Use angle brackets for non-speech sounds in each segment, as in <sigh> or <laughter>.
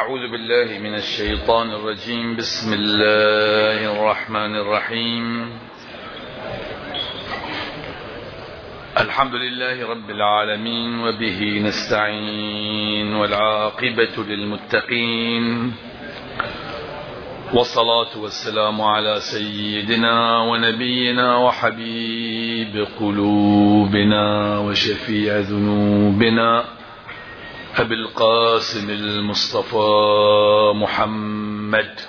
أعوذ بالله من الشيطان الرجيم. بسم الله الرحمن الرحيم. الحمد لله رب العالمين وبه نستعين والعاقبة للمتقين. والصلاة والسلام على سيدنا ونبينا وحبيب قلوبنا وشفيع ذنوبنا. أبي القاسم المصطفى محمد.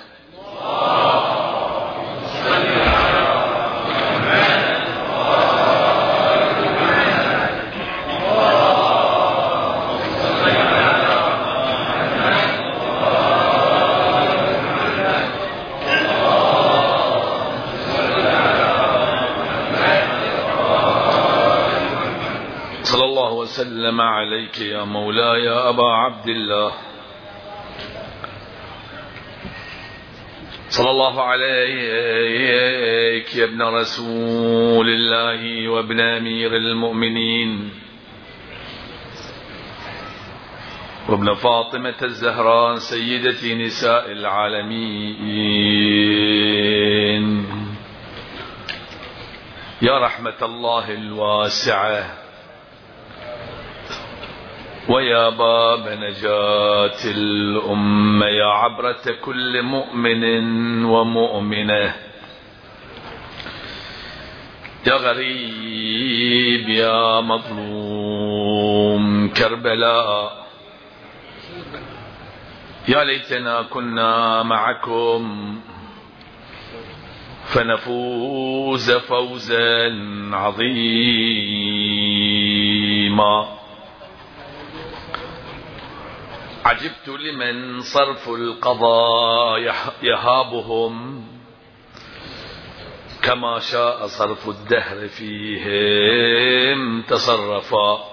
وسلم عليك يا مولاي يا أبا عبد الله. صلى الله عليك يا ابن رسول الله وابن أمير المؤمنين. وابن فاطمة الزهراء سيدة نساء العالمين. يا رحمة الله الواسعة. ويا باب نجاة الأمة يا عبرة كل مؤمن ومؤمنة. يا غريب يا مظلوم كربلاء. يا ليتنا كنا معكم فنفوز فوزا عظيما. عجبت لمن صرف القضاء يهابهم. كما شاء صرف الدهر فيهم تصرفا.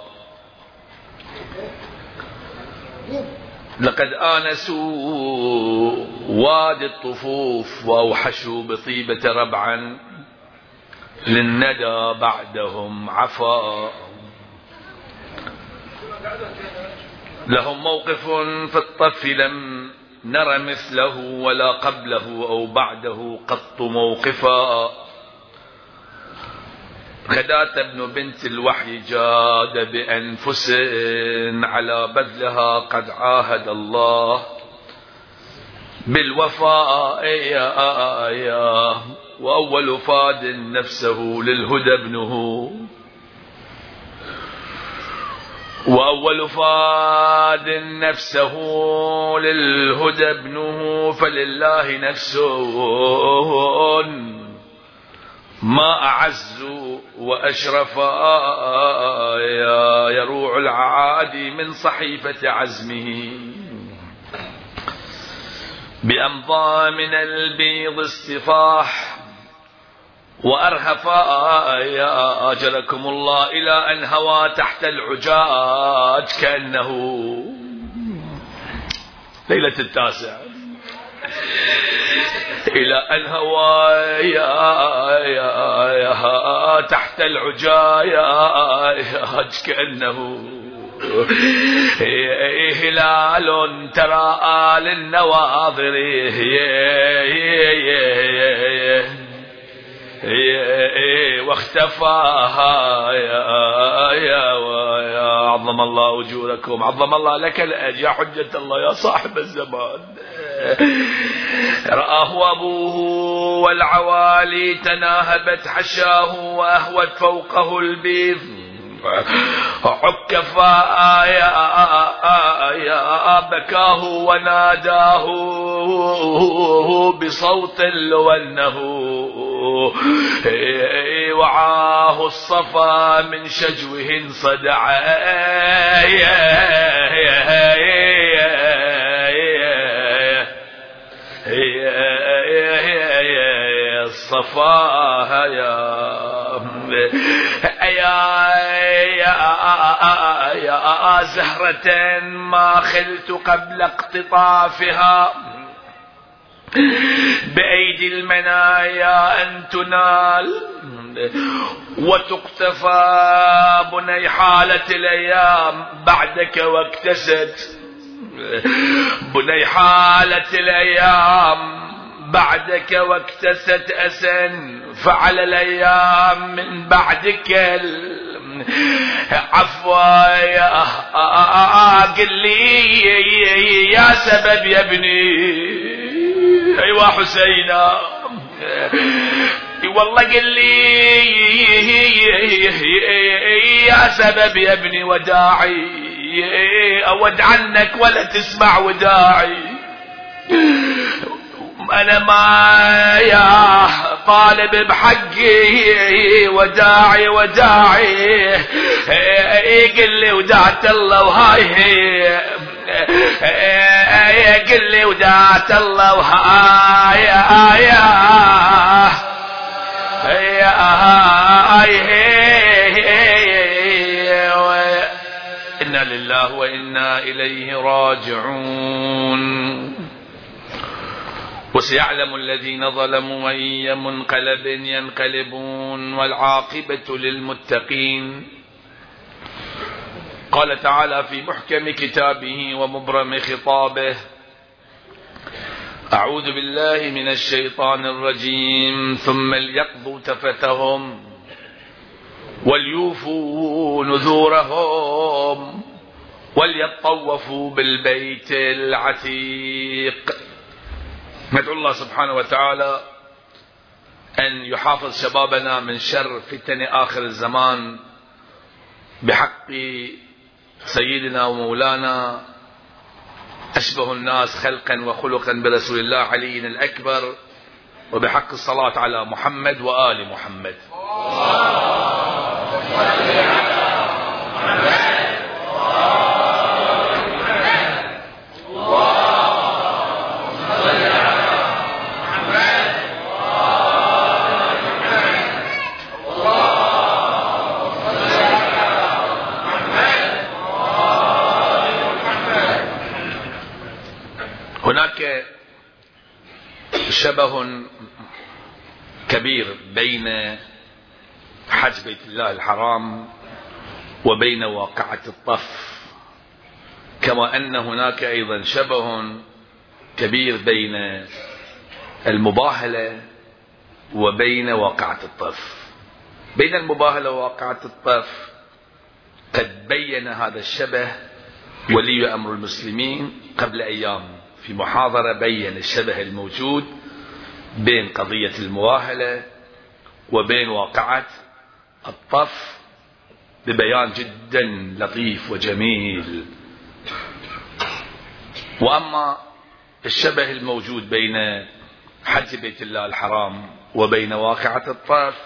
لقد آنسوا وادي الطفوف وأوحشوا بطيبة ربعا. للندى بعدهم عفا. لهم موقف في الطف لم نر مثله ولا قبله أو بعده قط موقفا. غداة ابن بنت الوحي جاد بأنفس على بذلها قد عاهد الله بالوفاء يا وأول فاد نفسه للهدى ابنه. وأول فاد نفسه للهدى ابنه فلله نفسه ما أعز وأشرف يروع العادي من صحيفة عزمه. بأمضى من البيض استفاح وأرهف يا أجلكم الله إلى أن هوى تحت العجاج كأنه ليلة التاسع إلى أن هوى يا يا يا تحت العجاج كأنه هلال تراءى للنواظر واختفاها يا يا يا. عظم الله أجوركم. عظم الله لك الأجر يا حجة الله يا صاحب الزمان. رآه أبوه والعوالي تناهبت حشاه وأهوت فوقه البيض. عكفاء يا يا بكاه وناداه بصوت لو أنه وعاه الصفا من شجوه انصدع الصفا يا يا زهرة ما خلت قبل اقتطافها. بأيدي المنايا أن تنال وتقتفى بني حالة الأيام بعدك واكتست بني حالت الأيام بعدك واكتست أسا فعل الأيام من بعدك عفوا يا قل لي يا سبب يا ابني. ايوا حسينا. والله قل لي يا سبب يا ابني وداعي أود عنك ولا تسمع وداعي. أنا ما يا طالب بحقي وداعي وداعي قل لي ودعت الله وهاي. قل لي ودعت الله وهاي. إنا لله وإنا إليه راجعون. وسيعلم الذين ظلموا أي منقلب ينقلبون والعاقبة للمتقين. قال تعالى في محكم كتابه ومبرم خطابه أعوذ بالله من الشيطان الرجيم ثم ليقضوا تفتهم وليوفوا نذورهم وليطوفوا بالبيت العتيق. ندعو الله سبحانه وتعالى أن يحافظ شبابنا من شر فتن آخر الزمان بحق سيدنا ومولانا. أشبه الناس خلقا وخلقا برسول الله علي الأكبر وبحق الصلاة على محمد وآل محمد هناك شبه كبير بين حج بيت الله الحرام وبين واقعة الطف كما أن هناك أيضا شبه كبير بين المباهلة وبين واقعة الطف. بين المباهلة وواقعة الطف قد بين هذا الشبه ولي أمر المسلمين قبل أيام. في محاضرة بين الشبه الموجود بين قضية المواهلة وبين واقعة الطف ببيان جدا لطيف وجميل. وأما الشبه الموجود بين حج بيت الله الحرام وبين واقعة الطف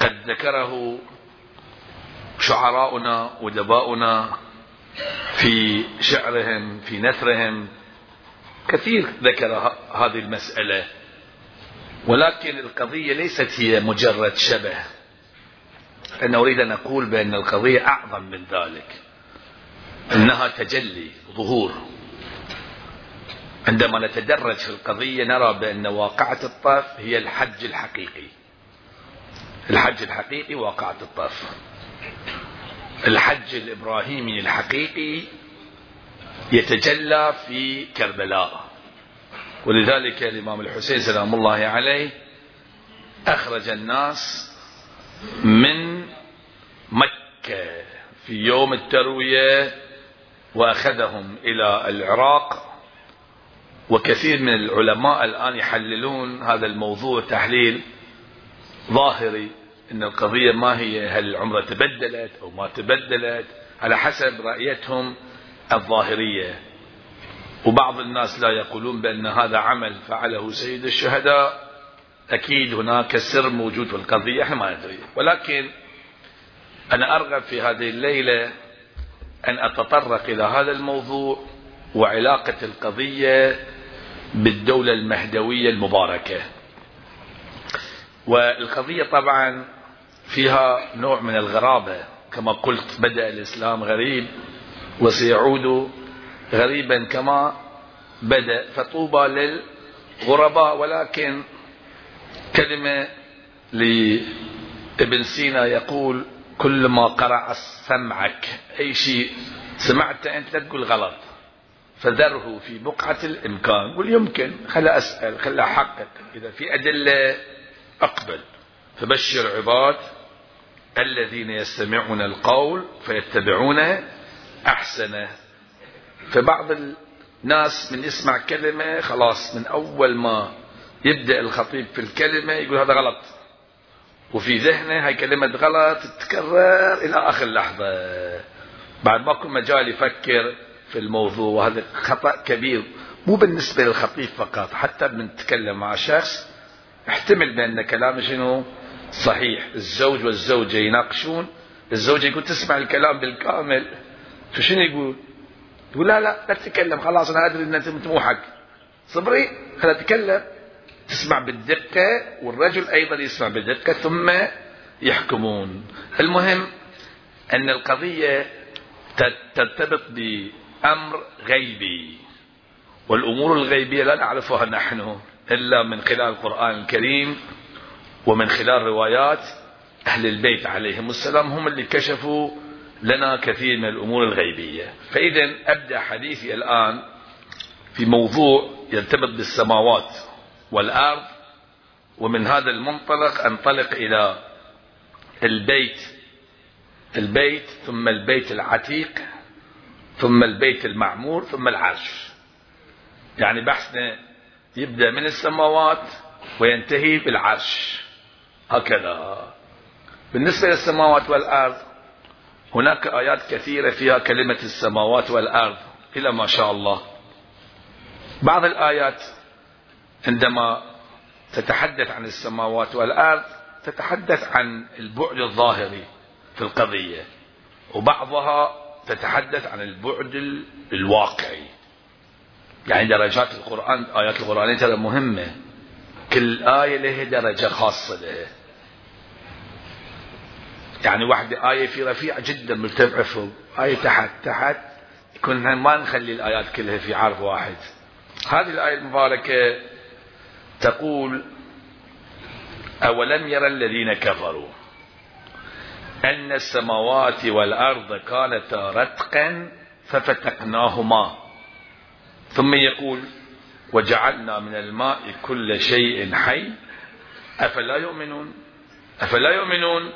قد ذكره شعراؤنا ودباؤنا في شعرهم في نثرهم كثير ذكر هذه المسألة. ولكن القضية ليست هي مجرد شبه. أنا أريد أن أقول بأن القضية أعظم من ذلك. إنها تجلي ظهور. عندما نتدرج في القضية نرى بأن واقعة الطرف هي الحج الحقيقي. الحج الحقيقي واقعة الطرف. الحج الإبراهيمي الحقيقي يتجلى في كربلاء. ولذلك الإمام الحسين سلام الله عليه أخرج الناس من مكة في يوم التروية وأخذهم إلى العراق. وكثير من العلماء الآن يحللون هذا الموضوع تحليل ظاهري إن القضية ما هي هل العمرة تبدلت أو ما تبدلت على حسب رأيتهم الظاهرية. وبعض الناس لا يقولون بأن هذا عمل فعله سيد الشهداء. أكيد هناك سر موجود في القضية إحنا ما ندري. ولكن أنا أرغب في هذه الليلة أن أتطرق إلى هذا الموضوع وعلاقة القضية بالدولة المهدوية المباركة. والقضية طبعا فيها نوع من الغرابة كما قلت بدأ الإسلام غريب وسيعود غريبا كما بدأ فطوبى للغرباء ولكن كلمة لابن سينا يقول كل ما قرع سمعك. أي شيء سمعت أنت لا تقول غلط. فذره في بقعة الإمكان. قل يمكن خلا أسأل خلا أحقق. إذا في أدلة أقبل. فبشر عباد الذين يستمعون القول فيتبعون أحسنه. فبعض الناس من يسمع كلمة خلاص من أول ما يبدأ الخطيب في الكلمة يقول هذا غلط. وفي ذهنه هاي كلمة غلط تتكرر إلى آخر لحظة. بعد ماكو مجال يفكر في الموضوع وهذا خطأ كبير. مو بالنسبة للخطيب فقط حتى بنتكلم مع شخص احتمل بأن كلامه شنو؟ صحيح. الزوج والزوجة يناقشون الزوجة يقول تسمع الكلام بالكامل فشنو يقول؟ يقول لا لا لا تتكلم خلاص أنا أدري أن أنت مو حق صبري خلا تتكلم تسمع بالدقة والرجل أيضا يسمع بالدقة ثم يحكمون. المهم أن القضية ترتبط بأمر غيبي. والأمور الغيبية لا نعرفها نحن إلا من خلال القرآن الكريم ومن خلال روايات أهل البيت عليهم السلام هم اللي كشفوا لنا كثير من الأمور الغيبية. فإذا أبدأ حديثي الآن في موضوع يرتبط بالسماوات والأرض ومن هذا المنطلق أنطلق إلى البيت البيت ثم البيت العتيق ثم البيت المعمور ثم العرش. يعني بحثنا يبدأ من السماوات وينتهي بالعرش. هكذا. بالنسبة للسماوات والأرض هناك آيات كثيرة فيها كلمة السماوات والأرض. إلى ما شاء الله. بعض الآيات عندما تتحدث عن السماوات والأرض تتحدث عن البعد الظاهري في القضية وبعضها تتحدث عن البعد الواقعي. يعني درجات القرآن آيات القرآن ترى مهمة. كل آية لها درجة خاصة لها. يعني واحدة آية في رفيع جدا مرتفع فوق. آية تحت. تحت. كنا ما نخلي الآيات كلها في عرض واحد. هذه الآية المباركة تقول أولم يرى الذين كفروا أن السماوات والأرض كانتا رتقا ففتقناهما. ثم يقول وجعلنا من الماء كل شيء حي. أفلا يؤمنون؟ أفلا يؤمنون؟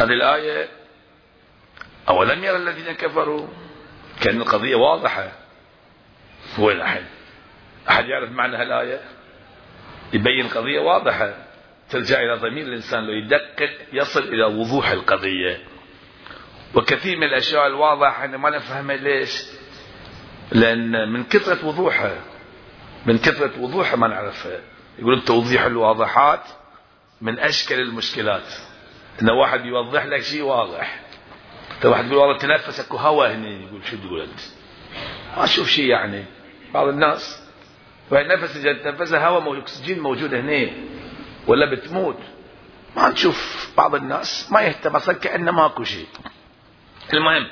هذه الآية أولم يرى الذين كفروا؟ كأن القضية واضحة. وين أحد؟ أحد يعرف معنى هالآية؟ يبين قضية واضحة. ترجع إلى ضمير الإنسان لو يدقق يصل إلى وضوح القضية. وكثير من الأشياء الواضحة إحنا ما نفهمها ليش؟ لأن من كثرة وضوحها من كثرة وضوحها ما نعرفها. يقول توضيح الواضحات من أشكل المشكلات. إن واحد يوضح لك شيء واضح. تو واحد يقول والله تنفسك وهوا هني يقول شو تقول أنت؟ ما تشوف شيء يعني. بعض الناس والنفس إذا تنفسها هواء أكسجين موجود هنا ولا بتموت. ما تشوف بعض الناس ما يهتم أصلا كأنه ماكو شيء. المهم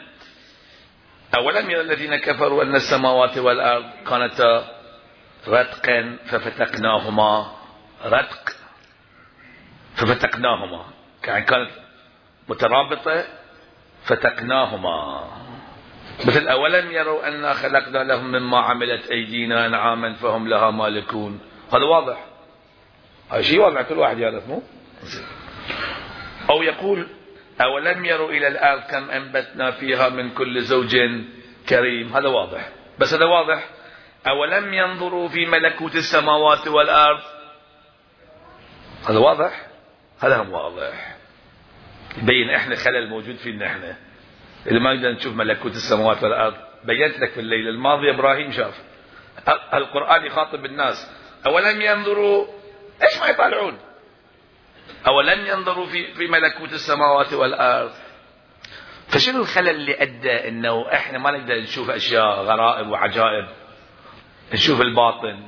أولم يرى الذين كفروا أن السماوات والأرض كانتا رتقا ففتقناهما. رتق ففتقناهما. يعني كانت مترابطة فتقناهما. مثل أولم يروا أنا خلقنا لهم مما عملت أيدينا أنعاما فهم لها مالكون. هذا واضح. هذا شيء واضح. كل واحد يعرف مو؟ أو يقول أولم يروا إلى الأرض كم أنبتنا فيها من كل زوج كريم. هذا واضح. بس هذا واضح. أولم ينظروا في ملكوت السماوات والأرض؟ هذا واضح. هذا هم واضح. يبين إحنا خلل موجود فينا إحنا. اللي ما نقدر نشوف ملكوت السماوات والأرض. بينت لك في الليلة الماضيه إبراهيم شاف. القرآن يخاطب الناس. أولم ينظروا؟ إيش ما يطالعون؟ أولم ينظروا في في ملكوت السماوات والأرض؟ فشنو الخلل اللي أدى إنه إحنا ما نقدر نشوف أشياء غرائب وعجائب؟ نشوف الباطن.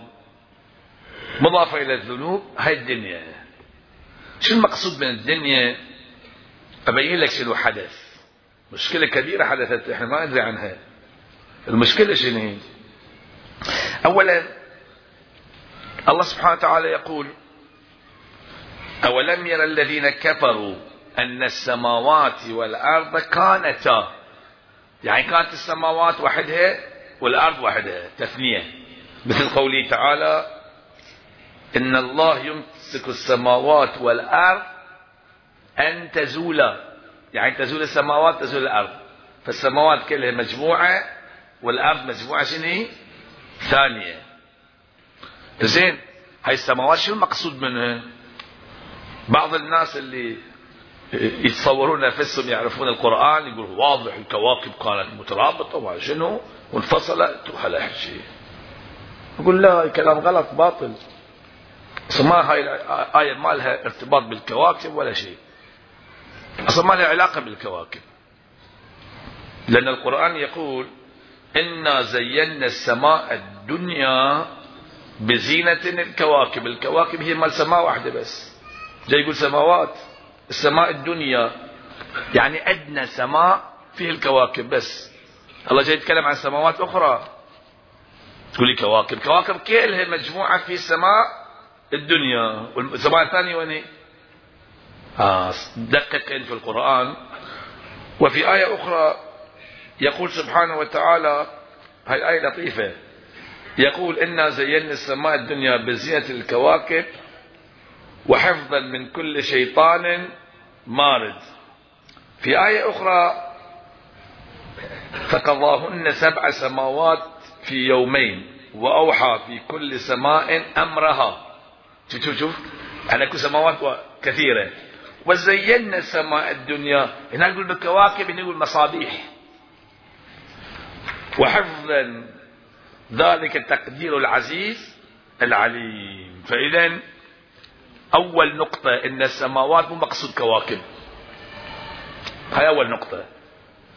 مضافه إلى الذنوب. هاي الدنيا. شو المقصود من الدنيا؟ أبين لك شنو حدث. مشكلة كبيرة حدثت إحنا ما ندري عنها. المشكلة شنو هي؟ اولا الله سبحانه وتعالى يقول أولم يرى الذين كفروا أن السماوات والأرض كانتا؟ يعني كانت السماوات وحدها والأرض وحدها تثنية. مثل قوله تعالى إن الله يمسك السماوات والأرض أن تزولا يعني تزول السماوات تزول الأرض. فالسماوات كلها مجموعة والأرض مجموعة شنو؟ ثانية. زين هاي السماوات شو المقصود منها؟ بعض الناس اللي يتصورون نفسهم يعرفون القرآن يقول واضح الكواكب كانت مترابطة وما شنو؟ وانفصلت وهلا شيء. يقول لا كلام غلط باطل. ما هاي الآية ما لها ارتباط بالكواكب ولا شيء. أصلا ما لها علاقة بالكواكب. لأن القرآن يقول إنا زينا السماء الدنيا بزينة الكواكب. الكواكب هي مال سماء واحدة بس. جاي يقول سماوات السماء الدنيا. يعني أدنى سماء فيه الكواكب بس. الله جاي يتكلم عن سماوات أخرى. تقول لي كواكب. كواكب كلها مجموعة في سماء الدنيا. والسماء الثانية وين دققين في القرآن. وفي آية أخرى يقول سبحانه وتعالى هاي آية لطيفة يقول إنا زينا السماء الدنيا بزينة الكواكب وحفظا من كل شيطان مارد. في آية أخرى فقضاهن سبع سماوات في يومين وأوحى في كل سماء أمرها. شوف شوف شوف. على كل سماوات كثيرة. وزينا السماء الدنيا. هنا نقول بالكواكب هنا نقول مصابيح. وحفظا ذلك التقدير العزيز العليم. فإذا أول نقطة إن السماوات مو مقصود كواكب. هاي أول نقطة.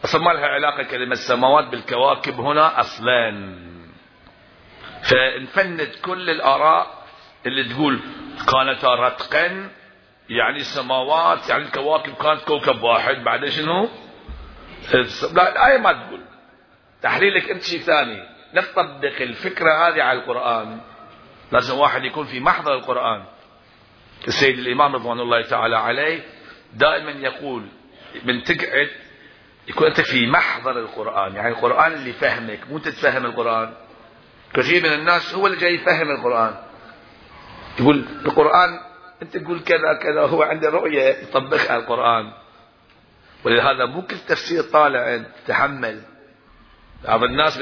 أصلا ما لها علاقة كلمة السماوات بالكواكب هنا أصلا. فنفند كل الآراء اللي تقول كانتا رتقا يعني السماوات يعني الكواكب كانت كوكب واحد بعدين شنو؟ لا الآية ما تقول. تحليلك أنت شيء ثاني. لا تطبق الفكرة هذه على القرآن. لازم واحد يكون في محضر القرآن. السيد الإمام رضوان الله تعالى عليه دائما يقول من تقعد يكون أنت في محضر القرآن. يعني القرآن اللي فهمك مو تتفهم القرآن. كثير من الناس هو اللي جاي يفهم القرآن. يقول القرآن أنت تقول كذا كذا هو عنده رؤية يطبقها القرآن. ولهذا مو كل تفسير طالع تحمل. بعض الناس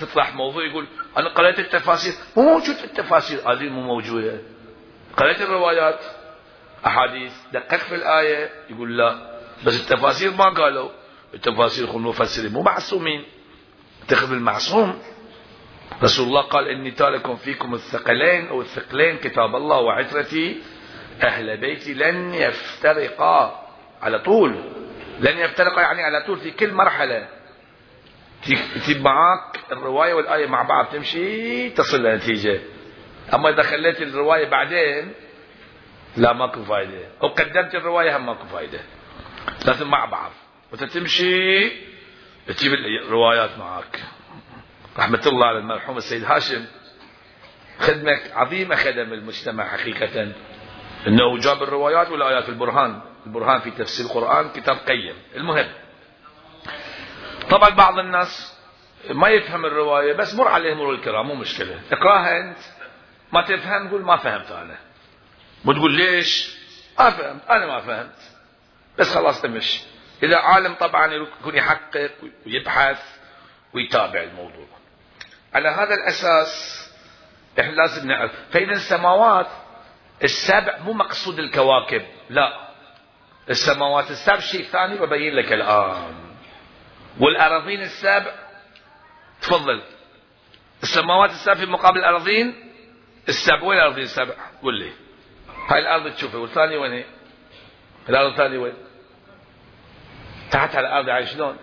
تطرح موضوع يقول أنا قرأت التفاسير. مو موجود التفاسير. هذه مو موجودة. قرأت الروايات أحاديث دقق في الآية. يقول لا. بس التفاسير ما قالوا. التفاسير هم مفسرين مو معصومين. تخذ المعصوم. رسول الله قال إني تارك فيكم الثقلين أو الثقلين كتاب الله وعترتي. أهل بيتي لن يفترقا على طول. لن يفترقا يعني على طول في كل مرحلة. تجيب معاك الرواية والآية مع بعض تمشي تصل لنتيجة. أما إذا خليت الرواية بعدين لا ماكو فايدة. أو قدمت الرواية هم ماكو فايدة. لازم مع بعض. وتتمشي تجيب الروايات معك رحمة الله على المرحوم السيد هاشم. خدمة عظيمة خدم المجتمع حقيقة. إنه جاب الروايات والآيات البرهان البرهان في تفسير القرآن كتاب قيم. المهم طبعا بعض الناس ما يفهم الرواية بس مر عليه مرور الكرام مو مشكلة. اقرأها أنت ما تفهم قول ما فهمت أنا. وتقول ليش؟ ما فهمت أنا ما فهمت. بس خلاص تمشي. إذا عالم طبعا يكون يحقق ويبحث ويتابع الموضوع. على هذا الأساس إحنا لازم نعرف فإذا السماوات السبع مو مقصود الكواكب لا. السماوات السبع شيء ثاني وبين لك الآن. والأراضين السبع تفضل. السماوات السبع في مقابل الأراضين السبع وين الأراضين السبع؟ قول لي. هاي الأرض تشوفها والثاني وين هي؟ الأرض الثانية وين؟ تحت على الأرض يعني شلون؟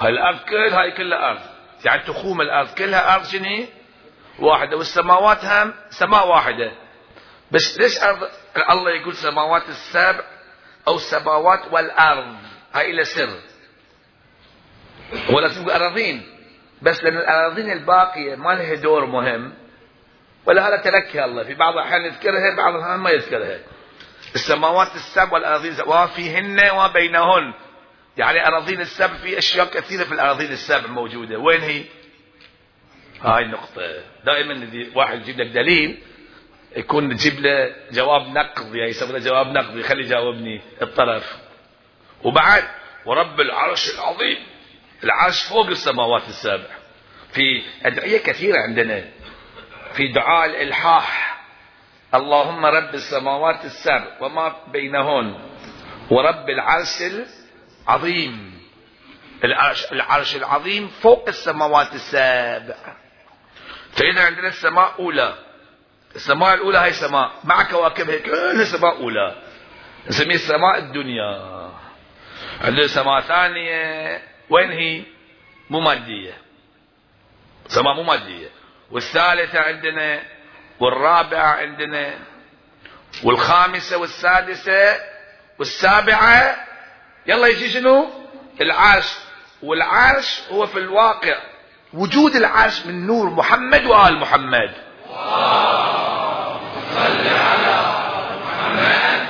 هاي الأرض كل هاي كلها أرض. يعني تخوم الأرض كلها أرض شنو واحدة. والسماوات هم سماء واحدة. بس ليش أرض الله يقول سماوات السبع أو السماوات والأرض؟ هاي له سر. ولا تقول أراضين. بس لأن الأراضين الباقية ما لها دور مهم. ولا هذا تركها الله. في بعض الأحيان يذكرها بعض الأحيان ما يذكرها. السماوات السبع والأراضين السبع. وفيهن وبينهن. يعني أراضين السبع في أشياء كثيرة في الأراضين السبع موجودة. وين هي؟ هاي النقطة. دائما واحد يجيب لك دليل. يكون تجيب له جواب نقضي يعني يسمونه جواب نقضي خلي يجاوبني الطرف. وبعد ورب العرش العظيم العرش فوق السماوات السبع في أدعية كثيرة عندنا. في دعاء الإلحاح. اللهم رب السماوات السبع وما بينهن. ورب العرش العظيم. العرش, العرش العظيم فوق السماوات السبع فإذا عندنا السماء أولى. السماء الأولى هاي سماء مع كواكبها كلها سماء أولى. نسميها السماء الدنيا. عندنا سماء ثانية. وين هي؟ مو مادية. سماء مو مادية. والثالثة عندنا والرابعة عندنا والخامسة والسادسة والسابعة. يلا يجي شنو؟ العرش. والعرش هو في الواقع. وجود العرش من نور محمد وآل محمد صل على محمد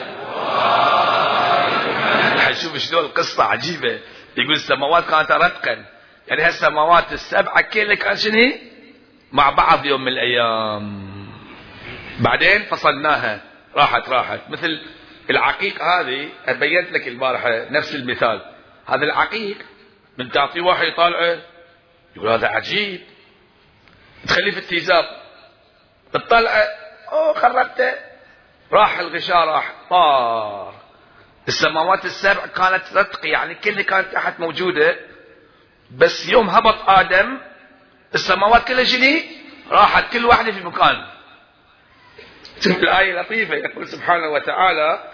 حنشوف شلون القصة عجيبة. يقول السماوات كانت رتقا يعني هالسماوات السبعة كلها كان شنو مع بعض يوم من الأيام. بعدين فصلناها. راحت راحت. مثل العقيق هذه بينت لك البارحة نفس المثال. هذا العقيق من تعطيه واحد يطالعه يقول هذا عجيب. تخليه في التيزاب. تطلعه أوه خربته. راح الغشاء راح طار. السماوات السبع كانت رتقي يعني كلها كانت تحت موجودة. بس يوم هبط آدم السماوات كلها شني راحت كل واحدة في مكان. شوف الآية لطيفة. يقول سبحانه وتعالى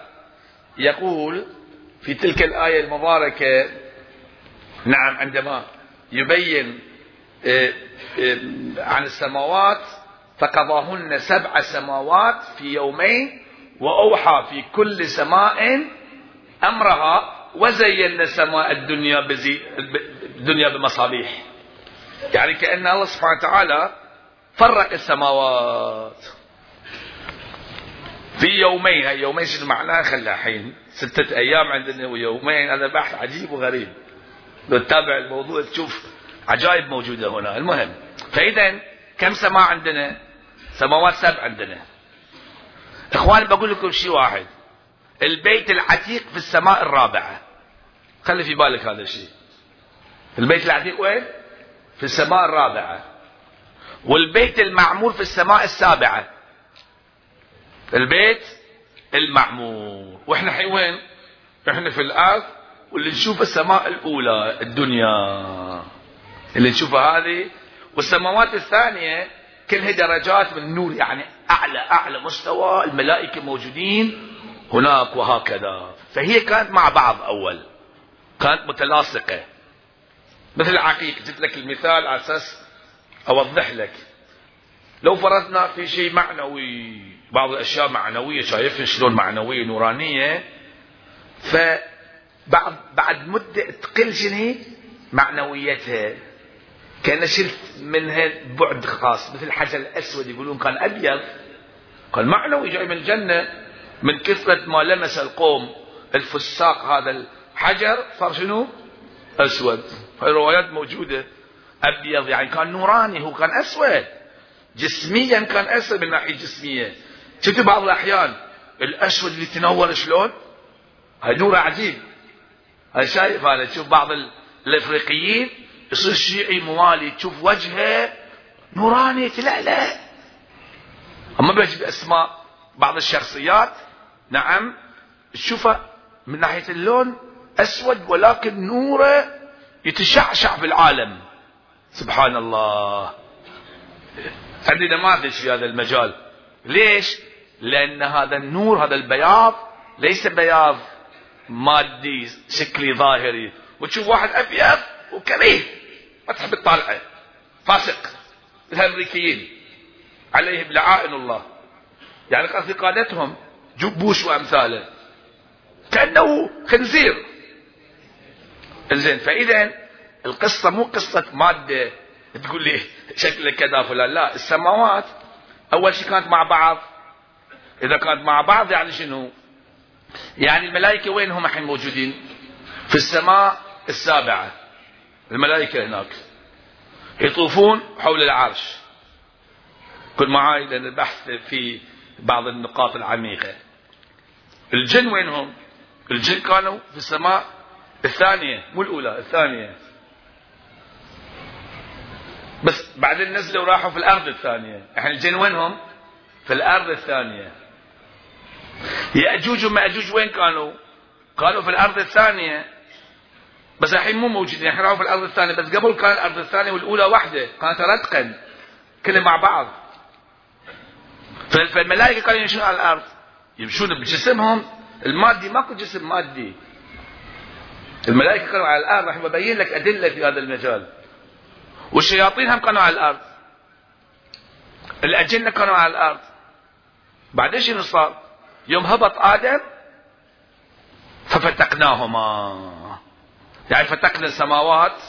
يقول في تلك الآية المباركة نعم عندما يبين آه، آه، عن السماوات فقضاهن سبع سماوات في يومين وأوحى في كل سماء أمرها وزينا سماء الدنيا بزي الدنيا بمصابيح. يعني كأن الله سبحانه وتعالى فرق السماوات. في يومين هاي يومين شنو معناه خلى حين ستة أيام عندنا ويومين. هذا بحث عجيب وغريب. لو تتابع الموضوع تشوف عجائب موجودة هنا. المهم فإذا كم سماء عندنا؟ سماوات سبع عندنا. إخواني بقول لكم شيء واحد. البيت العتيق في السماء الرابعة. خلي في بالك هذا الشيء. البيت العتيق وين؟ في السماء الرابعة. والبيت المعمور في السماء السابعة. البيت المعمور وإحنا حين وين؟ إحنا في الأرض واللي نشوف السماء الأولى الدنيا. اللي نشوفها هذه. والسماوات الثانية كلها درجات من النور يعني أعلى أعلى مستوى الملائكة موجودين. هناك وهكذا. فهي كانت مع بعض أول. كانت متلاصقة. مثل العقيق جبت لك المثال على أساس أوضح لك. لو فرضنا في شيء معنوي بعض الأشياء معنوية شايفها شلون معنوية نورانية فبعد بعد مدة تقل شنو؟ معنويتها. كان شلت منها بعد خاص. مثل الحجر الأسود يقولون كان أبيض كان معنوي جاي من الجنة. من كثرة ما لمس القوم الفساق هذا الحجر صار شنو؟ أسود. هاي روايات موجودة. أبيض يعني كان نوراني هو كان أسود. جسميا كان أسود من ناحية جسمية. شفت بعض الأحيان الأسود اللي تنور شلون؟ هاي نوره عجيب. هاي شايف هذا؟ تشوف بعض الإفريقيين يصير شيعي موالي تشوف وجهه نوراني تلألأ أما بجيب اسماء بعض الشخصيات نعم. تشوفها من ناحية اللون أسود ولكن نوره يتشعشع في العالم سبحان الله. <laughs> عندي نماذج في هذا المجال. ليش؟ لأن هذا النور هذا البياض ليس بياض مادي شكلي ظاهري. وتشوف واحد أبيض وكريه. ما تحب تطالعه. فاسق. الأمريكيين. عليهم لعائن الله. يعني قصدي قادتهم بوش وأمثاله؟ كأنه خنزير. زين فاذا القصة مو قصة مادة تقول لي شكل كذا فلان لا السماوات أول شيء كانت مع بعض. إذا كانت مع بعض يعني شنو؟ يعني الملائكة وين هم الحين موجودين؟ في السماء السابعة. الملائكة هناك. يطوفون حول العرش. كن معي لأن البحث في بعض النقاط العميقة. الجن وينهم؟ الجن كانوا في السماء الثانية مو الأولى الثانية. بس بعدين نزلوا وراحوا في الأرض الثانية. إحنا الجن وينهم؟ في الأرض الثانية. يأجوج ومأجوج وين كانوا؟ كانوا في الأرض الثانية. بس الحين مو موجودين إحنا راحوا في الأرض الثانية. بس قبل كان الأرض الثانية والأولى واحدة كانت رتقا كلهم مع بعض. فالملائكة كانوا يمشون على الأرض. يمشون بجسمهم. المادي ماكو جسم مادي. الملائكة كانوا على الأرض. راح ببين لك أدلة في هذا المجال. والشياطين هم كانوا على الأرض. الأجنة كانوا على الأرض. بعدين شنو صار؟ يوم هبط آدم ففتقناهما. يعني فتقنا السماوات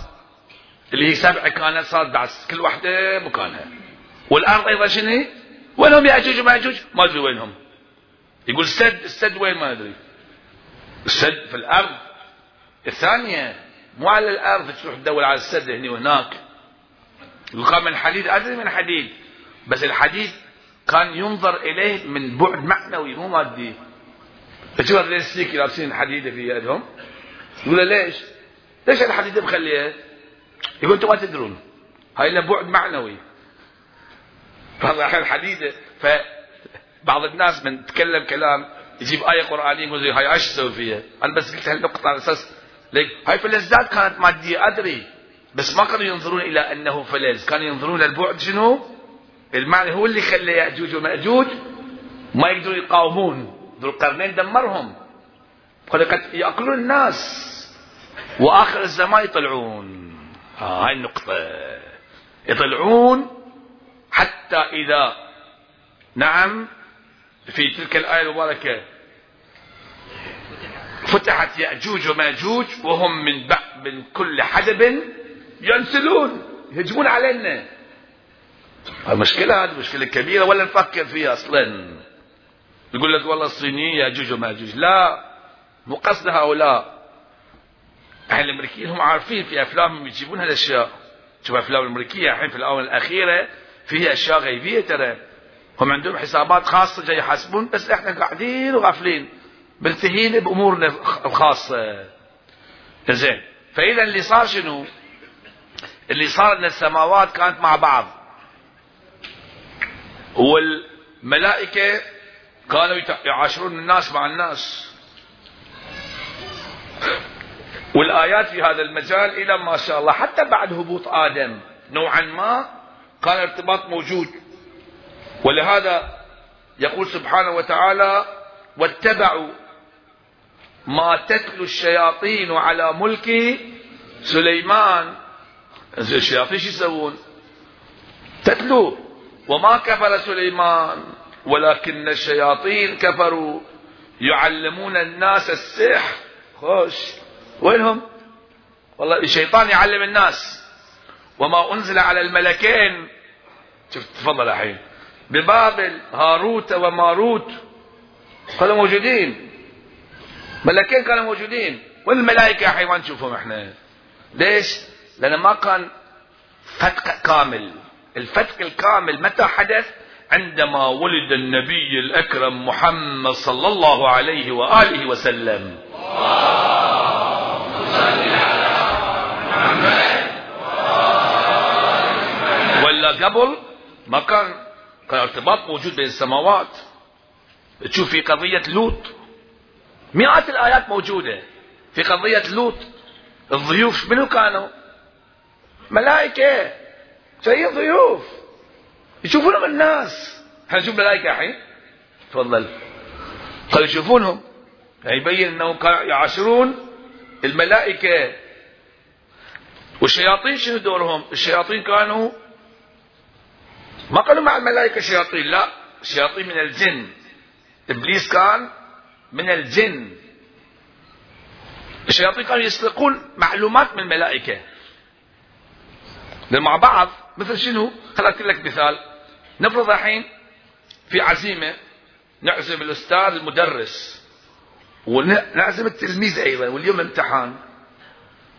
اللي هي سبع كانت صارت بعد كل واحدة مكانها. والأرض أيضا شنو وينهم يأجوج ومأجوج ما أدري وينهم. يقول السد السد وين ما أدري. السد في الأرض. الثانية مو على الأرض تروح تدور على السد هنا وهناك. يقال من حديد أدري من حديد. بس الحديد كان ينظر إليه من بعد معنوي مو مادي. فشوف هذول السليك لابسين حديدة في يدهم. يقول ليش؟ ليش الحديدة مخليها؟ يقول أنتم ما تدرون. هاي له بعد معنوي. فهذا الحين فبعض الناس من تكلم كلام يجيب آية قرآنية يقول هاي إيش تسوي فيها؟ أنا بس قلت هالنقطة على أساس ليك هاي فلزات كانت مادية أدري. بس ما كانوا ينظرون إلى أنه فلز كانوا ينظرون البعد شنو؟ المعنى هو اللي خلى يأجوج ومأجوج ما يقدرون يقاومون. ذو القرنين دمرهم. قد يأكلون الناس. وآخر الزمان يطلعون. آه هاي النقطة. يطلعون حتى إذا نعم في تلك الآية المباركة. فتحت يأجوج ومأجوج وهم من من كل حدب ينسلون يهجمون علينا. المشكلة هذه مشكلة كبيرة ولا نفكر فيها أصلا. يقول لك والله الصينيين يأجوج ومأجوج. لا مو قصد هؤلاء. أهل الامريكيين هم عارفين في أفلامهم يجيبون هالاشياء شوف أفلام الأمريكية الحين في الآونة الأخيرة فيها أشياء غيبية ترى. هم عندهم حسابات خاصة جاي يحاسبون بس إحنا قاعدين وغافلين. ملتهين بأمورنا الخاصة. زين. فإذا اللي صار شنو؟ اللي صار إن السماوات كانت مع بعض. والملائكة كانوا يعاشرون الناس مع الناس. والآيات في هذا المجال إلى ما شاء الله. حتى بعد هبوط آدم نوعا ما كان ارتباط موجود. ولهذا يقول سبحانه وتعالى واتبعوا ما تتلو الشياطين على ملك سليمان. الشياطين شو يسوون؟ تتلو. وما كفر سليمان ولكن الشياطين كفروا. يعلمون الناس السحر. خوش. وينهم؟ والله الشيطان يعلم الناس. وما أنزل على الملكين. شفت تفضل الحين ببابل هاروت وماروت. كانوا موجودين. ملكين كانوا موجودين. والملائكة ما نشوفهم إحنا. ليش؟ لأن ما كان فتق كامل. الفتق الكامل متى حدث؟ عندما ولد النبي الأكرم محمد صلى الله عليه وآله وسلم. ولا قبل ما كان كان ارتباط موجود بين السماوات تشوف في قضية لوط مئات الآيات موجودة في قضية لوط الضيوف منو كانوا ملائكة جايين ضيوف يشوفونهم الناس إحنا نشوف ملائكة الحين تفضل قالوا يشوفونهم يعني يبين انهم كانوا يعاشرون الملائكة والشياطين شنو دورهم الشياطين كانوا ما قالوا مع الملائكة شياطين؟ لا شياطين من الجن. إبليس كان من الجن. الشياطين كانوا يسرقون معلومات من الملائكة. مع بعض مثل شنو؟ خليني لك مثال. نفرض الحين في عزيمة نعزم الأستاذ المدرس ولازم التلميذ أيضا واليوم امتحان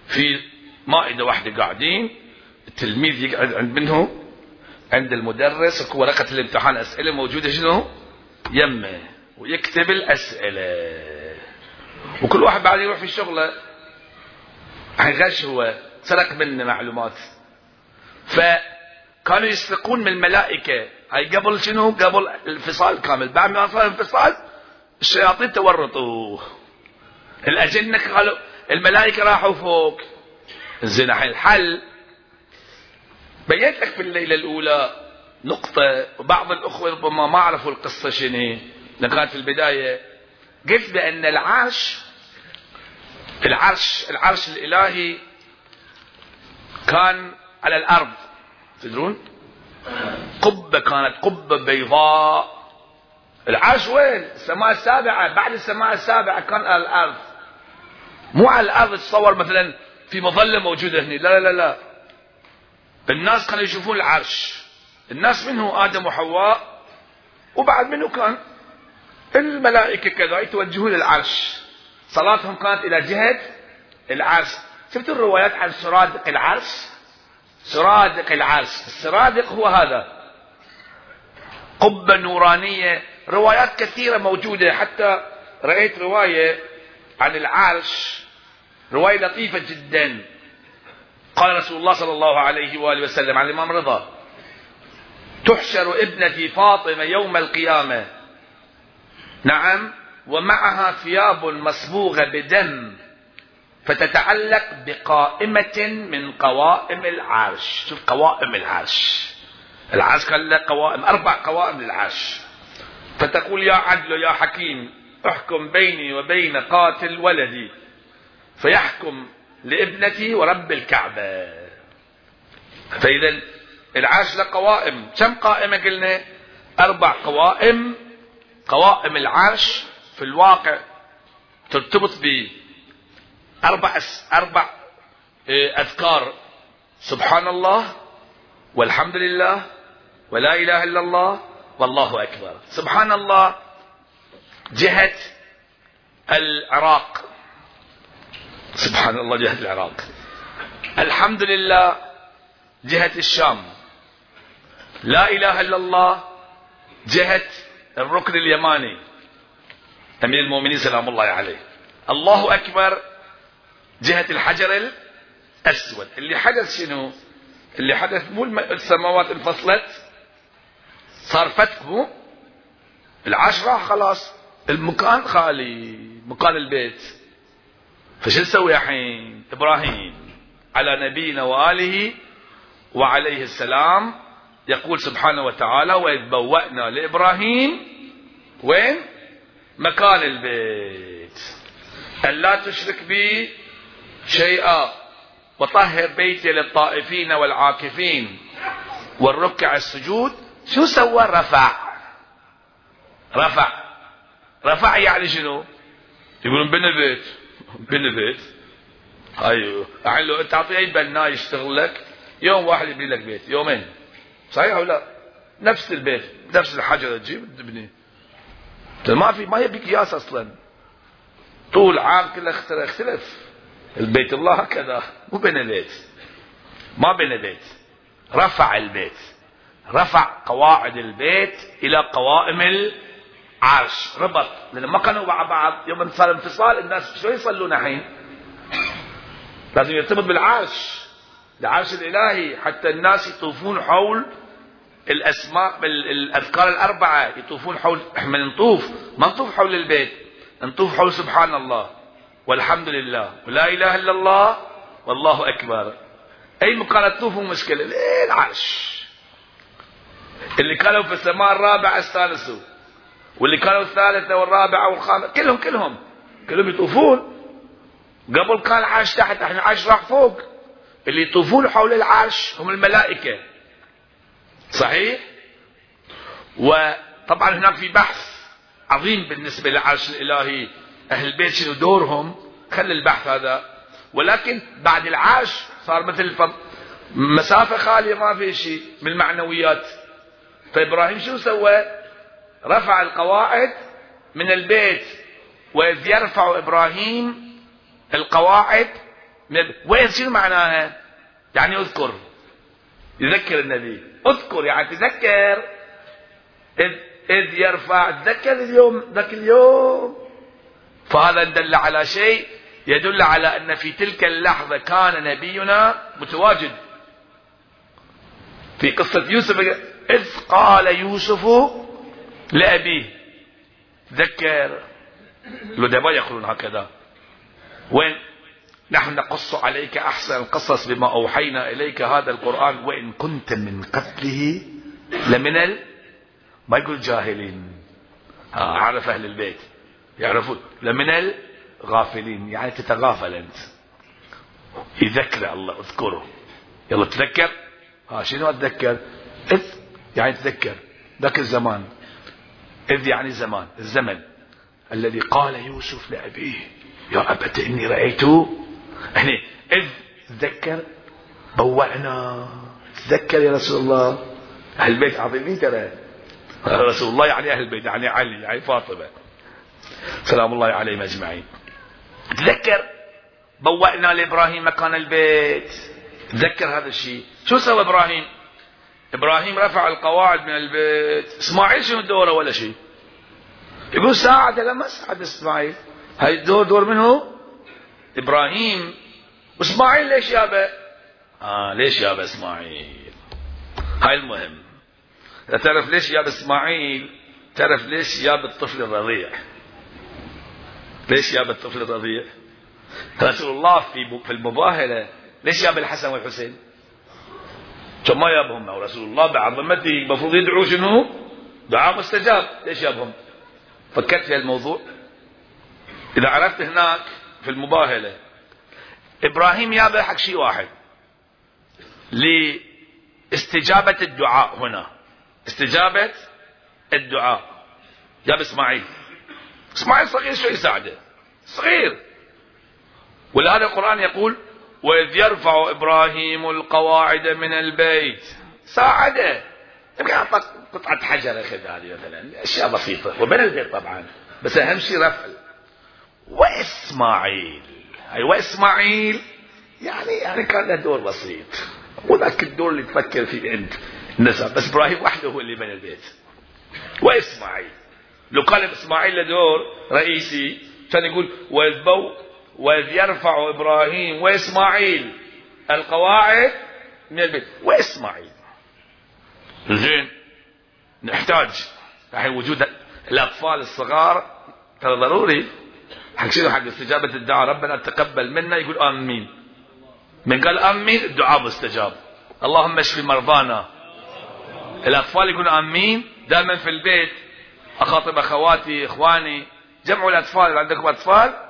في مائدة واحدة قاعدين التلميذ يقعد عند منه عند المدرس ورقة الامتحان أسئلة موجودة شنو؟ يمه ويكتب الأسئلة. وكل واحد بعد يروح في شغله غش هو سرق منه معلومات. فكانوا يسرقون من الملائكة. هاي قبل شنو؟ قبل الانفصال كامل. بعد ما صار الانفصال الشياطين تورطوا الأجنة قالوا الملائكة راحوا فوق. زين الحل بينت لك في الليلة الأولى نقطة وبعض الأخوة ربما ما عرفوا القصة شنو كانت في البداية قلت بأن العرش العرش العرش الإلهي كان على الأرض. تدرون؟ قبة كانت قبة بيضاء. العرش وين؟ السماء السابعة. بعد السماء السابعة كان على الأرض. مو على الأرض تصور مثلا في مظلة موجودة هنا. لا لا لا. الناس كانوا يشوفون العرش. الناس منه آدم وحواء وبعد منه كان الملائكة كذا يتوجهون للعرش. صلاتهم كانت إلى جهة العرش. شفتوا الروايات عن سرادق العرش؟ سرادق العرش. السرادق هو هذا. قبة نورانية. روايات كثيرة موجودة. حتى رأيت رواية عن العرش. رواية لطيفة جدا. قال رسول الله صلى الله عليه وآله وسلم عن الإمام رضا تحشر ابنتي فاطمة يوم القيامة. نعم ومعها ثياب مصبوغة بدم فتتعلق بقائمة من قوائم العرش. شوف قوائم العرش. العرش كان له قوائم أربع قوائم للعرش. فتقول يا عدل يا حكيم احكم بيني وبين قاتل ولدي. فيحكم لابنتي ورب الكعبة. فإذا العرش له قوائم. كم قائمة قلنا؟ أربع قوائم. قوائم العرش في الواقع ترتبط ب أربع أربع إيه، أذكار. سبحان الله والحمد لله ولا إله إلا الله والله أكبر. سبحان الله جهة العراق. سبحان الله جهة العراق. الحمد لله جهة الشام. لا إله إلا الله جهة الركن اليماني. أمير المؤمنين سلام الله عليه. الله أكبر جهة الحجر الأسود. اللي حدث شنو؟ اللي حدث مو السماوات انفصلت صار فتح العشرة خلاص. المكان خالي مكان البيت. فشو نسوي الحين إبراهيم على نبينا وآله وعليه السلام يقول سبحانه وتعالى وإذ بوأنا لإبراهيم وين؟ مكان البيت. ألا تشرك بي شيئا وطهر بيتي للطائفين والعاكفين والركع السجود. شو سوى؟ رفع. رفع. رفع يعني شنو؟ يقولون بنى بيت بنى بيت أيوه. يعني لو انت تعطيه أي بناء يشتغل لك يوم واحد يبني لك بيت يومين. صحيح ولا؟ نفس البيت نفس الحجر تجيب تبني. ما في ما يبي قياس أصلا. طول عام كله اختلف البيت الله هكذا مو بنى بيت. ما بنى بيت. رفع البيت. رفع قواعد البيت إلى قوائم العرش ربط. لأن ما كانوا مع بعض. يوم صار انفصال الناس شو يصلون الحين؟ لازم يرتبط بالعرش. العرش الإلهي. حتى الناس يطوفون حول الأسماء الأذكار الأربعة. يطوفون حول إحنا نطوف. ما نطوف حول البيت. نطوف حول سبحان الله. والحمد لله. ولا إله إلا الله. والله أكبر. أي مكان تطوفوا مشكلة. ليه العرش؟ اللي كانوا في السماء الرابعة استانسوا. واللي كانوا الثالثة والرابعة والخامسة كلهم كلهم. كلهم يطوفون. قبل كان العرش تحت إحنا العرش راح فوق. اللي يطوفون حول العرش هم الملائكة. صحيح؟ وطبعا هناك في بحث عظيم بالنسبة للعرش الإلهي. أهل البيت شنو دورهم؟ خلي البحث هذا. ولكن بعد العاش صار مثل مسافة خالية ما في شيء. من المعنويات فإبراهيم شو سوى؟ رفع القواعد من البيت وإذ يرفع إبراهيم القواعد وين شنو معناها؟ يعني اذكر. يذكر النبي. اذكر يعني تذكر. إذ, إذ يرفع تذكر اليوم ذاك اليوم. فهذا دل على شيء يدل على أن في تلك اللحظة كان نبينا متواجد. في قصة يوسف إذ قال يوسف لأبيه. تذكر الأدباء يقولون هكذا. وين؟ نحن نقص عليك أحسن القصص بما أوحينا إليك هذا القرآن وإن كنت من قتله لمن ال... ما يقول جاهلين. آه عرف أهل البيت. يعرفون. لمن الغافلين. يعني تتغافل أنت. يذكر الله اذكره. يلا تذكر. ها شنو أتذكر؟ إذ. يعني تذكر. ذاك الزمان. إذ يعني زمان الزمن. الذي قال يوسف لأبيه يا أبت إني رأيت يعني إذ تذكر بوعنا تذكر يا رسول الله أهل البيت عظيمين ترى. رسول الله يعني أهل البيت يعني علي يعني فاطمة. سلام الله عليهم أجمعين. تذكر بوأنا لإبراهيم مكان البيت. تذكر هذا الشيء. شو سوى إبراهيم؟ إبراهيم رفع القواعد من البيت. إسماعيل شنو دوره؟ ولا شيء. يقول ساعد لما ساعد إسماعيل. هاي الدور دور منه إبراهيم. وإسماعيل ليش يابا آه ليش يابا إسماعيل؟ هاي المهم. تعرف ليش ياب إسماعيل تعرف ليش ياب الطفل الرضيع. ليش ياب الطفل الرضيع؟ رسول الله في المباهلة ليش ياب الحسن والحسين؟ ثم ما يابهم رسول الله بعظمته المفروض يدعو شنو؟ دعاء مستجاب. ليش يابهم؟ فكرت في الموضوع؟ إذا عرفت هناك في المباهلة إبراهيم يابه حق شيء واحد. لاستجابة الدعاء هنا. استجابة الدعاء. جاب إسماعيل. إسماعيل صغير شو يساعده صغير. ولهذا القرآن يقول وإذ يرفع إبراهيم القواعد من البيت. ساعده يمكن أعطاك قطعة حجر أخذ هذه مثلا. أشياء بسيطة. وبين البيت طبعا. بس أهم شيء رفع. وإسماعيل. أي وإسماعيل. يعني يعني كان له دور بسيط. وذاك الدور اللي تفكر فيه أنت. النسب بس إبراهيم وحده هو اللي بنى البيت. وإسماعيل. لو قال إسماعيل له دور رئيسي كان يقول وإذ بو وإذ يرفع إبراهيم وإسماعيل القواعد من البيت. وإسماعيل. زين. نحتاج. الحين وجود الأطفال الصغار ترى ضروري. حق شنو؟ حق استجابة الدعاء. ربنا تقبل منا. يقول آمين. من قال آمين الدعاء مستجاب. اللهم اشف مرضانا. الأطفال يقولون آمين. دائما في البيت. أخاطب أخواتي إخواني. جمعوا الأطفال. عندكم أطفال؟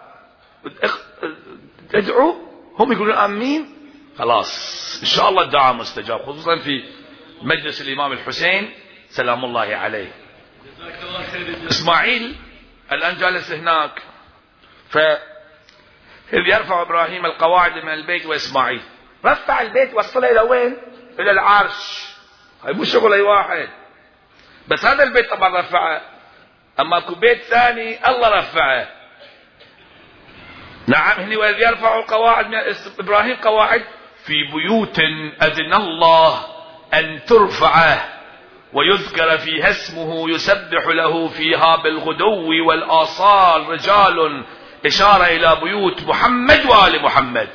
ادعوا هم يقولون آمين. خلاص. إن شاء الله الدعاء مستجاب خصوصا في مجلس الإمام الحسين. سلام الله عليه. إسماعيل الآن جالس هناك. ف إذ يرفع إبراهيم القواعد من البيت وإسماعيل؟ رفع البيت وصله إلى وين؟ إلى العرش. هاي مو شغل أي واحد. بس هذا البيت طبعا رفعه. أما اكو بيت ثاني الله رفعه. نعم هني وإذ يرفع القواعد من إبراهيم قواعد في بيوت أذن الله أن ترفعه ويذكر فيها اسمه يسبح له فيها بالغدو والآصال رجال إشارة إلى بيوت محمد وآل محمد.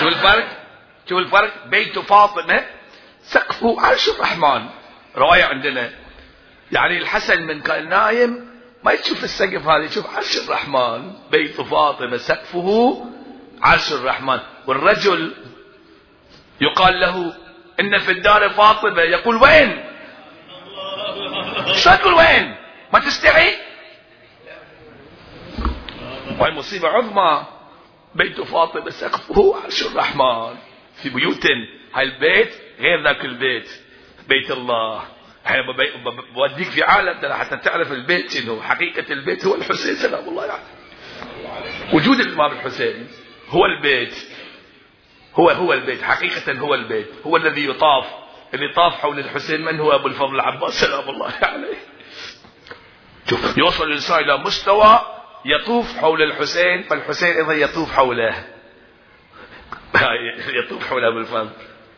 شوف الفرق؟ شوف الفرق؟ بيت فاطمة سقفه عرش الرحمن. رواية عندنا يعني الحسن من كان نايم ما يشوف السقف هذا يشوف عرش الرحمن بيت فاطمة سقفه عرش الرحمن. والرجل يقال له إن في الدار فاطمة يقول وين؟ شو تقول وين؟ ما تستحي؟ وهي مصيبة عظمى. بيت فاطمة سقفه عرش الرحمن. في بيوت هاي البيت غير ذاك البيت بيت الله. إحنا بوديك في عالم ده حتى تعرف البيت شنو. حقيقة البيت هو الحسين سلام الله عليه. وجود الإمام الحسين هو البيت. هو هو البيت. حقيقة هو البيت. هو الذي يطاف. اللي طاف حول الحسين من هو؟ أبو الفضل العباس سلام الله عليه. شوف يوصل الإنسان إلى مستوى يطوف حول الحسين فالحسين أيضا يطوف حوله. <laughs> يطوف حول أبو الفضل.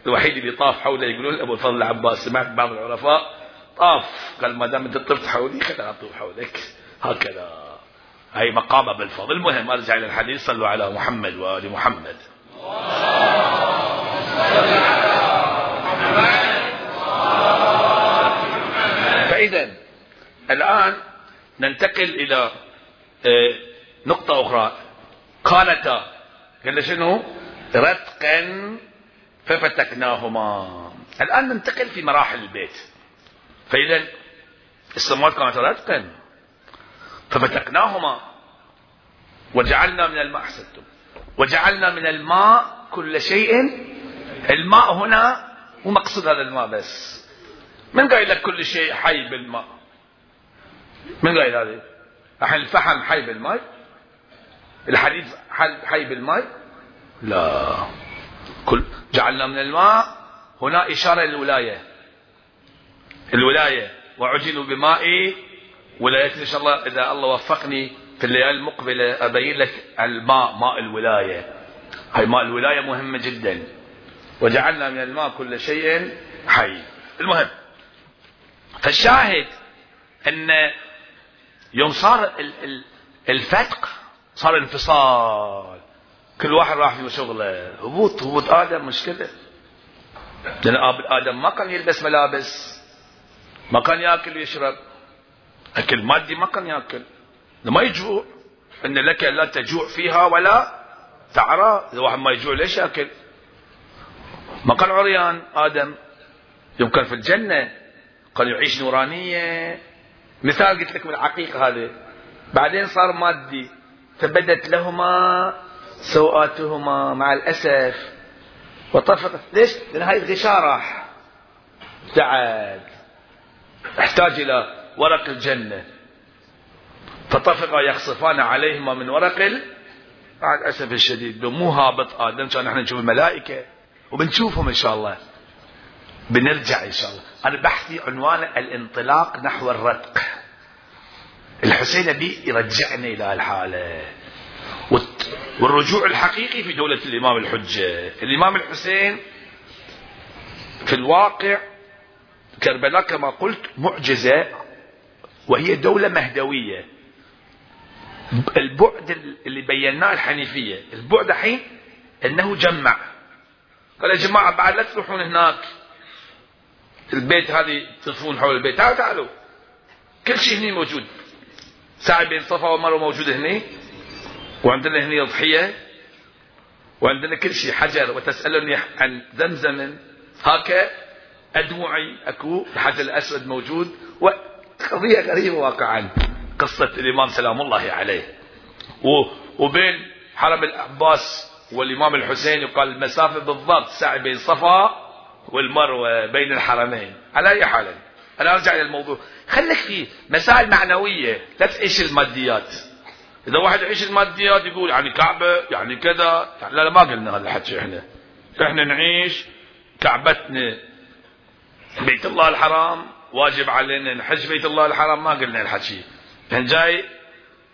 الوحيد اللي طاف حوله يقولون أبو الفضل العباس. سمعت بعض العرفاء طاف. قال ما دام أنت طفت حولي خليني أطوف حولك. هكذا. هي مقام أبو الفضل المهم أرجع إلى الحديث. صلوا على محمد وآل محمد. فإذا الآن ننتقل إلى آه، نقطة أخرى. قالتا. قال شنو؟ رتقا ففتكناهما. الآن ننتقل في مراحل البيت. فإذا السماوات كانت رتقا ففتكناهما وجعلنا من الماء أحسنتم. وجعلنا من الماء كل شيء. الماء هنا مو مقصود هذا الماء بس. من قايل لك كل شيء حي بالماء؟ من قايل هذه؟ الحين الفحم حي بالماء؟ الحديد حي بالماء؟ لا. كل جعلنا من الماء. هنا إشارة للولاية. الولاية. وعجلوا بماء ولاية إن شاء الله إذا الله وفقني في الليالي المقبلة أبين لك الماء ماء الولاية. هاي ماء الولاية مهمة جدا. وجعلنا من الماء كل شيء حي. المهم فالشاهد أن يوم صار الفتق صار انفصال. كل واحد راح في شغله. هبوط هبوط. آدم مشكلة لأن آدم ما كان يلبس ملابس. ما كان ياكل ويشرب. أكل مادي ما كان ياكل ما يجوع. إن لك لا تجوع فيها ولا تعرى. إذا واحد ما يجوع ليش ياكل؟ ما كان عريان آدم. يمكن في الجنة قال يعيش نورانية. مثال قلت لك من العقيقة هذه. بعدين صار مادي. فبدت لهما سوءاتهما مع الأسف. وطفق ليش؟ لأن هاي الغشاء راح. ابتعد احتاج إلى ورق الجنة. فطفقا يخصفان عليهما من ورق مع الاسف الشديد مو هابط آدم. كان إحنا نشوف الملائكة وبنشوفهم إن شاء الله. بنرجع إن شاء الله. أنا بحثي عنوان الانطلاق نحو الرتق. الحسين بي يرجعنا إلى الحاله والرجوع الحقيقي في دولة الإمام الحجة. الإمام الحسين في الواقع كربلاء كما قلت معجزة وهي دولة مهدوية. البعد اللي بيناه الحنيفية البعد الحين أنه جمع. قال يا جماعة بعد لا تروحون هناك. البيت هذه تطفون حول البيت. تعالوا تعالوا. كل شيء هني موجود. ساعة بين صفا ومروة موجود هني. وعندنا هني ضحية وعندنا كل شيء حجر. وتسألني عن زمزم هكا أدمعي أكو الحجر الأسود موجود وقضية غريبة واقعا. قصة الإمام سلام الله عليه. وبين حرم العباس والإمام الحسين يقال المسافة بالضبط ساعة بين صفا والمروة بين الحرمين. على أي حال أنا أرجع إلى الموضوع. خليك في مسائل معنوية لا تعيش الماديات. إذا واحد يعيش الماديات يقول يعني كعبة يعني كذا يعني لا لا ما قلنا هذا الحكي إحنا. إحنا نعيش كعبتنا. بيت الله الحرام واجب علينا نحج بيت الله الحرام ما قلنا الحكي. كان جاي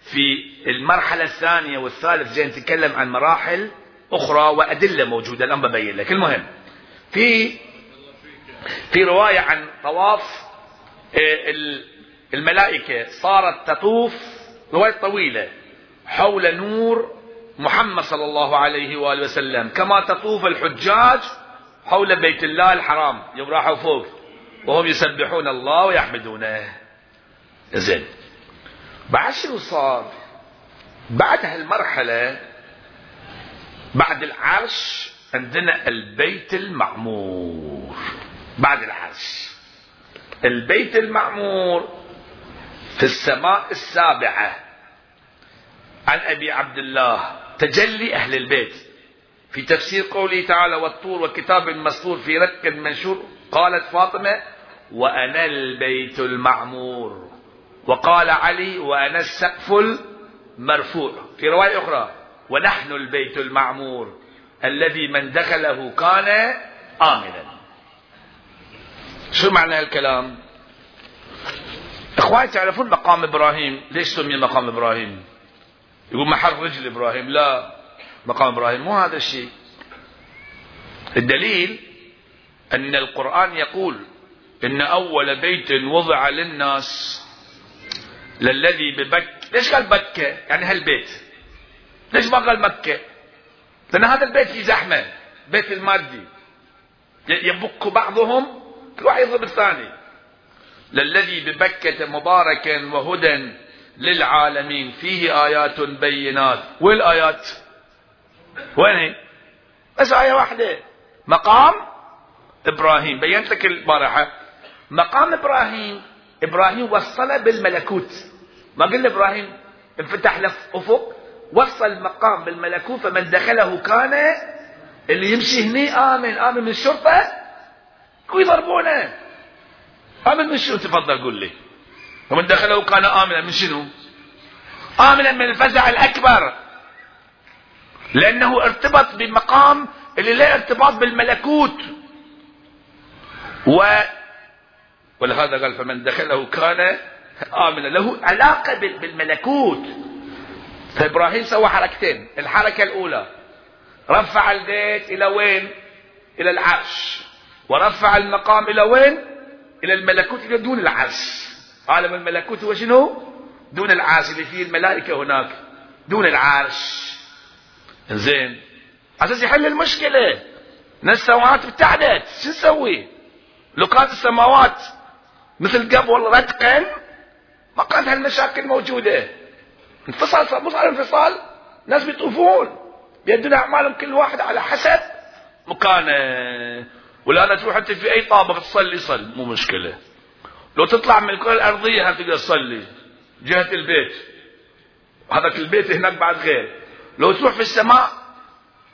في المرحلة الثانية والثالث جاي نتكلم عن مراحل أخرى وأدلة موجودة الآن ببين لك. المهم في في رواية عن طواف آه، الملائكة صارت تطوف رواية طويلة حول نور محمد صلى الله عليه وآله وسلم. كما تطوف الحجاج حول بيت الله الحرام. يوم راحوا فوق. وهم يسبحون الله ويحمدونه. زين. بعد شنو صار؟ بعد هالمرحلة بعد العرش عندنا البيت المعمور. بعد العرش. البيت المعمور في السماء السابعة. عن أبي عبد الله تجلي أهل البيت. في تفسير قوله تعالى والطور وكتاب مسطور في رك منشور قالت فاطمة وأنا البيت المعمور. وقال علي وأنا السقف المرفوع. في رواية أخرى ونحن البيت المعمور الذي من دخله كان آمنا. شو معنى هالكلام؟ إخواني تعرفون مقام إبراهيم؟ ليش سمي مقام إبراهيم؟ يقول محل رجل إبراهيم لا. مقام إبراهيم. مو هذا الشيء. الدليل أن القرآن يقول إن أول بيت وضع للناس للذي ببك. ليش قال بكه يعني هالبيت. ليش ما قال مكة؟ لأن هذا البيت فيه زحمة. بيت المادي. يبك بعضهم. كل واحد يضرب الثاني. للذي ببكة مباركا وهدى للعالمين. فيه آيات بينات. وين الآيات؟ وين هي؟ بس آية واحدة. مقام إبراهيم. بينت لك البارحة. مقام إبراهيم. إبراهيم وصل بالملكوت. ما قلنا إبراهيم انفتح له أفق. وصل المقام بالملكوت فمن دخله كان اللي يمشي هني آمن. آمن من الشرطة؟ ويضربونه آمن من شنو؟ تفضل قول لي. ومن دخله كان آمنا من شنو؟ آمنا من الفزع الأكبر. لأنه ارتبط بمقام اللي له ارتباط بالملكوت. و ولهذا قال فمن دخله كان آمنا له علاقة بالملكوت. فإبراهيم سوى حركتين. الحركة الأولى رفع البيت إلى وين؟ إلى العرش. ورفع المقام إلى وين؟ إلى الملكوت إلى دون العرش. عالم الملكوت هو شنو؟ دون العرش اللي فيه الملائكة هناك. دون العرش. زين. أساس يحل المشكلة. ان السماوات ابتعدت شو نسوي؟ لو كانت السماوات مثل قبل رتقا ما كانت هالمشاكل موجودة. انفصل صار انفصال. ناس بيطوفون. بيدون أعمالهم كل واحد على حسب مكانه. ولا تروح أنت في أي طابق تصلي صل. مو مشكلة. لو تطلع من الكرة الأرضية هم تقدر تصلي؟ جهة البيت. هذاك البيت هناك بعد غير. لو تروح في السماء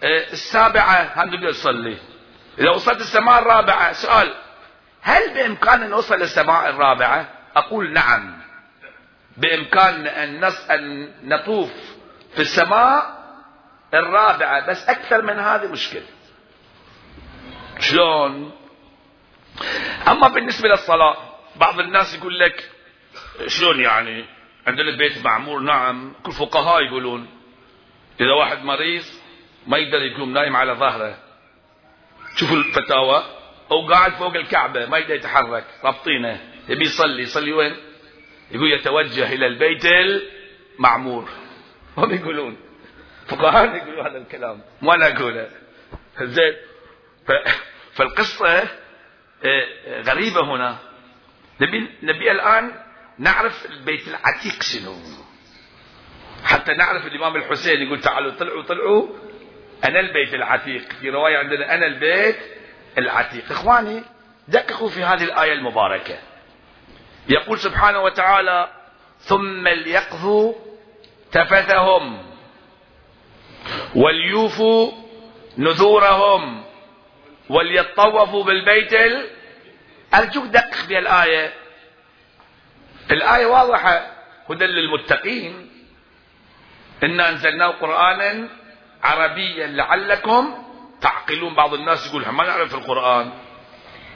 آه، السابعة هم تقدر تصلي إذا وصلت السماء الرابعة سؤال هل بإمكاننا نوصل للسماء الرابعة؟ أقول نعم. بإمكاننا أن أن نطوف في السماء الرابعة بس أكثر من هذه مشكلة. شلون؟ أما بالنسبة للصلاة بعض الناس يقول لك شلون يعني؟ عندنا البيت معمور نعم كل فقهاء يقولون إذا واحد مريض ما يقدر يقوم نايم على ظهره. شوفوا الفتاوى. أو قاعد فوق الكعبة ما يقدر يتحرك رابطينه. يبي يصلي يصلي وين؟ يقول يتوجه إلى البيت المعمور. هم يقولون فقهاء يقولوا هذا الكلام. ما أنا أقوله. زين. فالقصة آه، غريبة هنا. نبي, نبي الآن نعرف البيت العتيق شنو. حتى نعرف الإمام الحسين يقول تعالوا طلعوا طلعوا. أنا البيت العتيق. في رواية عندنا أنا البيت العتيق. إخواني دققوا في هذه الآية المباركة. يقول سبحانه وتعالى ثم ليقضوا تفثهم وليوفوا نذورهم وليطوفوا بالبيت ال... أرجوك دقق بالآية الآية واضحة. هدى للمتقين. إنا أنزلناه قرآنا عربيا لعلكم تعقلون. بعض الناس يقول ما نعرف القرآن.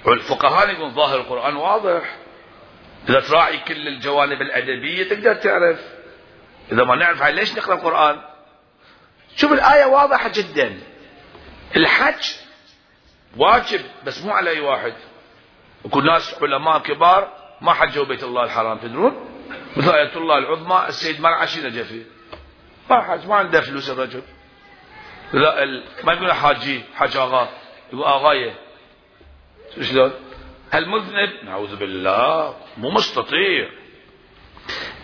والفقهاء يقول ظاهر القرآن واضح. إذا تراعي كل الجوانب الأدبية تقدر تعرف. إذا ما نعرف ليش نقرأ القرآن؟ شوف الآية واضحة جدا. الحج واجب بس مو على أي واحد. وكل ناس علماء كبار ما حجوا بيت الله الحرام. تدرون؟ مثل آية الله العظمى السيد مرعشي نجا فيه ما حج ما عنده فلوس الرجل لا ال... ما يقول حاجي حاج آغا. يقول آغاية. شلون؟ المذنب نعوذ بالله. مو مستطيع.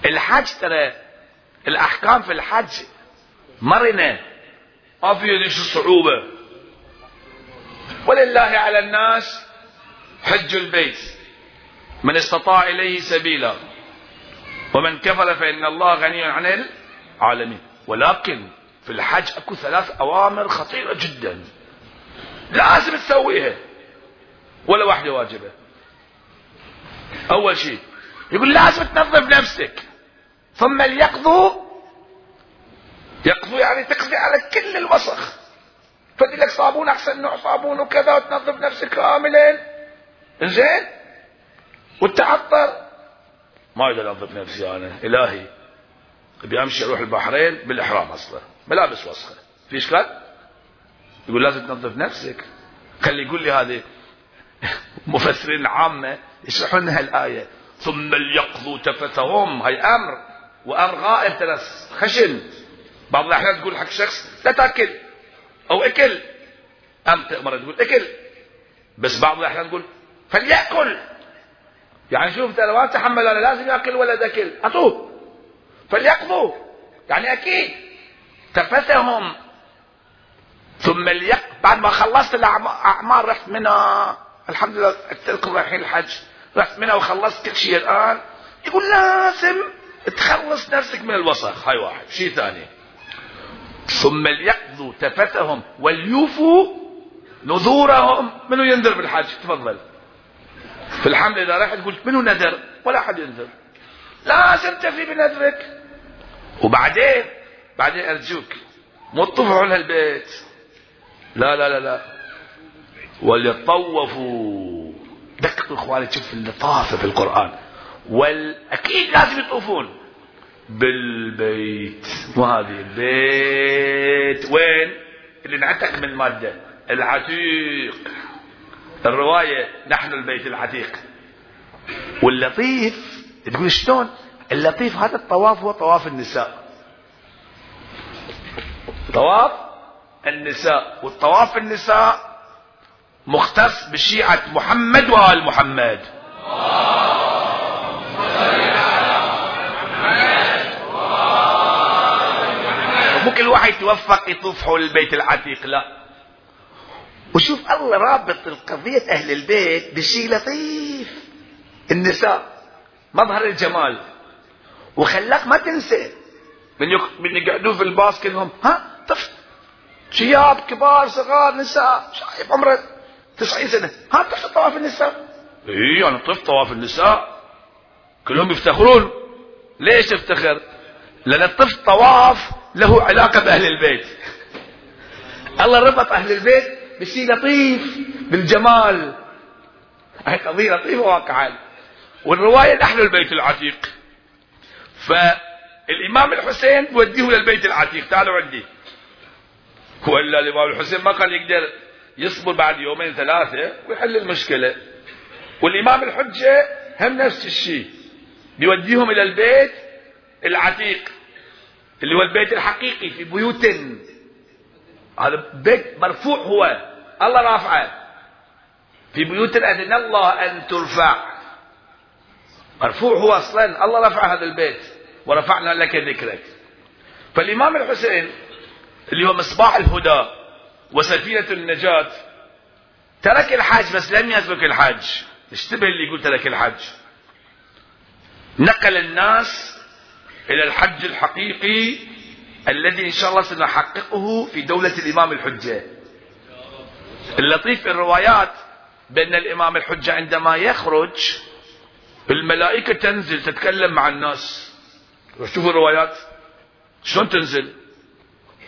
الحج ترى الأحكام في الحج مرنة. ما في شو الصعوبه ولله على الناس حج البيت. من استطاع إليه سبيلا. ومن كفر فإن الله غني عن العالمين. ولكن في الحج أكو ثلاث أوامر خطيرة جدا. لازم تسويها. ولا واحدة واجبة. أول شيء يقول لازم تنظف نفسك. ثم ليقضوا يقضوا يعني تقضي على كل الوسخ. تودي لك صابون أحسن نوع صابون وكذا وتنظف نفسك كاملا. زين والتعطر ما أقدر أنظف نفسي أنا إلهي. ابي امشي أروح البحرين بالإحرام أصلا. ملابس وسخة. في إشكال؟ يقول لازم تنظف نفسك. خلي يقول لي هذه <laughs> مفسرين عامة يشرحون لنا الآية. ثم ليقضوا تفتهم. هاي أمر. وأمر غائب ترى خشن. بعض الأحيان تقول حق شخص لا تأكل. أو أكل. أم تأمر تقول أكل. بس بعض الأحيان تقول فليأكل. يعني شوف ترى ما تحمل أنا لازم يأكل ولا أكل أعطوه فليقضوا. يعني أكيد. تفتهم. ثم ليق بعد ما خلصت الأعمال رحت منها الحمد لله لكم رايحين الحج. رحت منها وخلصت كل شيء الآن. يقول لازم تخلص نفسك من الوسخ. هاي واحد. شيء ثاني. ثم ليقضوا. تفتهم. وليوفوا نذورهم. منو ينذر بالحج؟ تفضل. في الحمل اذا رحت قلت منو نذر؟ ولا أحد ينذر. لازم تفي بنذرك. وبعدين بعدين أرجوك مو تطوفوا على البيت. لا لا لا لا. وليطوفوا دققوا إخواني شوف اللطافة في القرآن. والأكيد لازم يطوفون. بالبيت. وهذه البيت. وين؟ اللي انعتق من مادة. العتيق. الرواية نحن البيت العتيق. واللطيف تقول شلون؟ اللطيف هذا الطواف هو طواف النساء. طواف النساء. والطواف النساء مختص بشيعة محمد وآل محمد. كل واحد يتوفق يطوف حول البيت العتيق لا. وشوف الله رابط القضية أهل البيت بشيء لطيف. النساء مظهر الجمال. وخلاك ما تنسى. من يق... من يقعدون في الباص كلهم ها طفل شياب كبار صغار نساء شايف عمره 90 سنة ها طفل طواف النساء. اي أنا طفل طواف النساء. كلهم يفتخرون. ليش تفتخر لأن الطفل طواف له علاقة بأهل البيت. الله ربط أهل البيت بشيء لطيف بالجمال. هاي قضية لطيفة واقعا. والرواية نحن البيت العتيق. فالإمام الحسين بوديه للبيت العتيق. تعالوا عندي. وإلا الإمام الحسين ما كان يقدر يصبر بعد يومين ثلاثة ويحل المشكلة. والإمام الحجة هم نفس الشيء. بيوديهم إلى البيت العتيق اللي هو البيت الحقيقي في بيوت. هذا بيت مرفوع هو. الله رافعه. في بيوت أذن الله أن ترفع. مرفوع هو أصلا. الله رفع هذا البيت ورفعنا لك ذكرك. فالإمام الحسين اللي هو مصباح الهدى وسفينة النجاة ترك الحج بس لم يترك الحج اشتبه اللي يقول ترك الحج نقل الناس إلى الحج الحقيقي الذي إن شاء الله سنحققه في دولة الإمام الحجة. اللطيف في الروايات بأن الإمام الحجة عندما يخرج الملائكة تنزل تتكلم مع الناس. شوفوا الروايات. شلون تنزل؟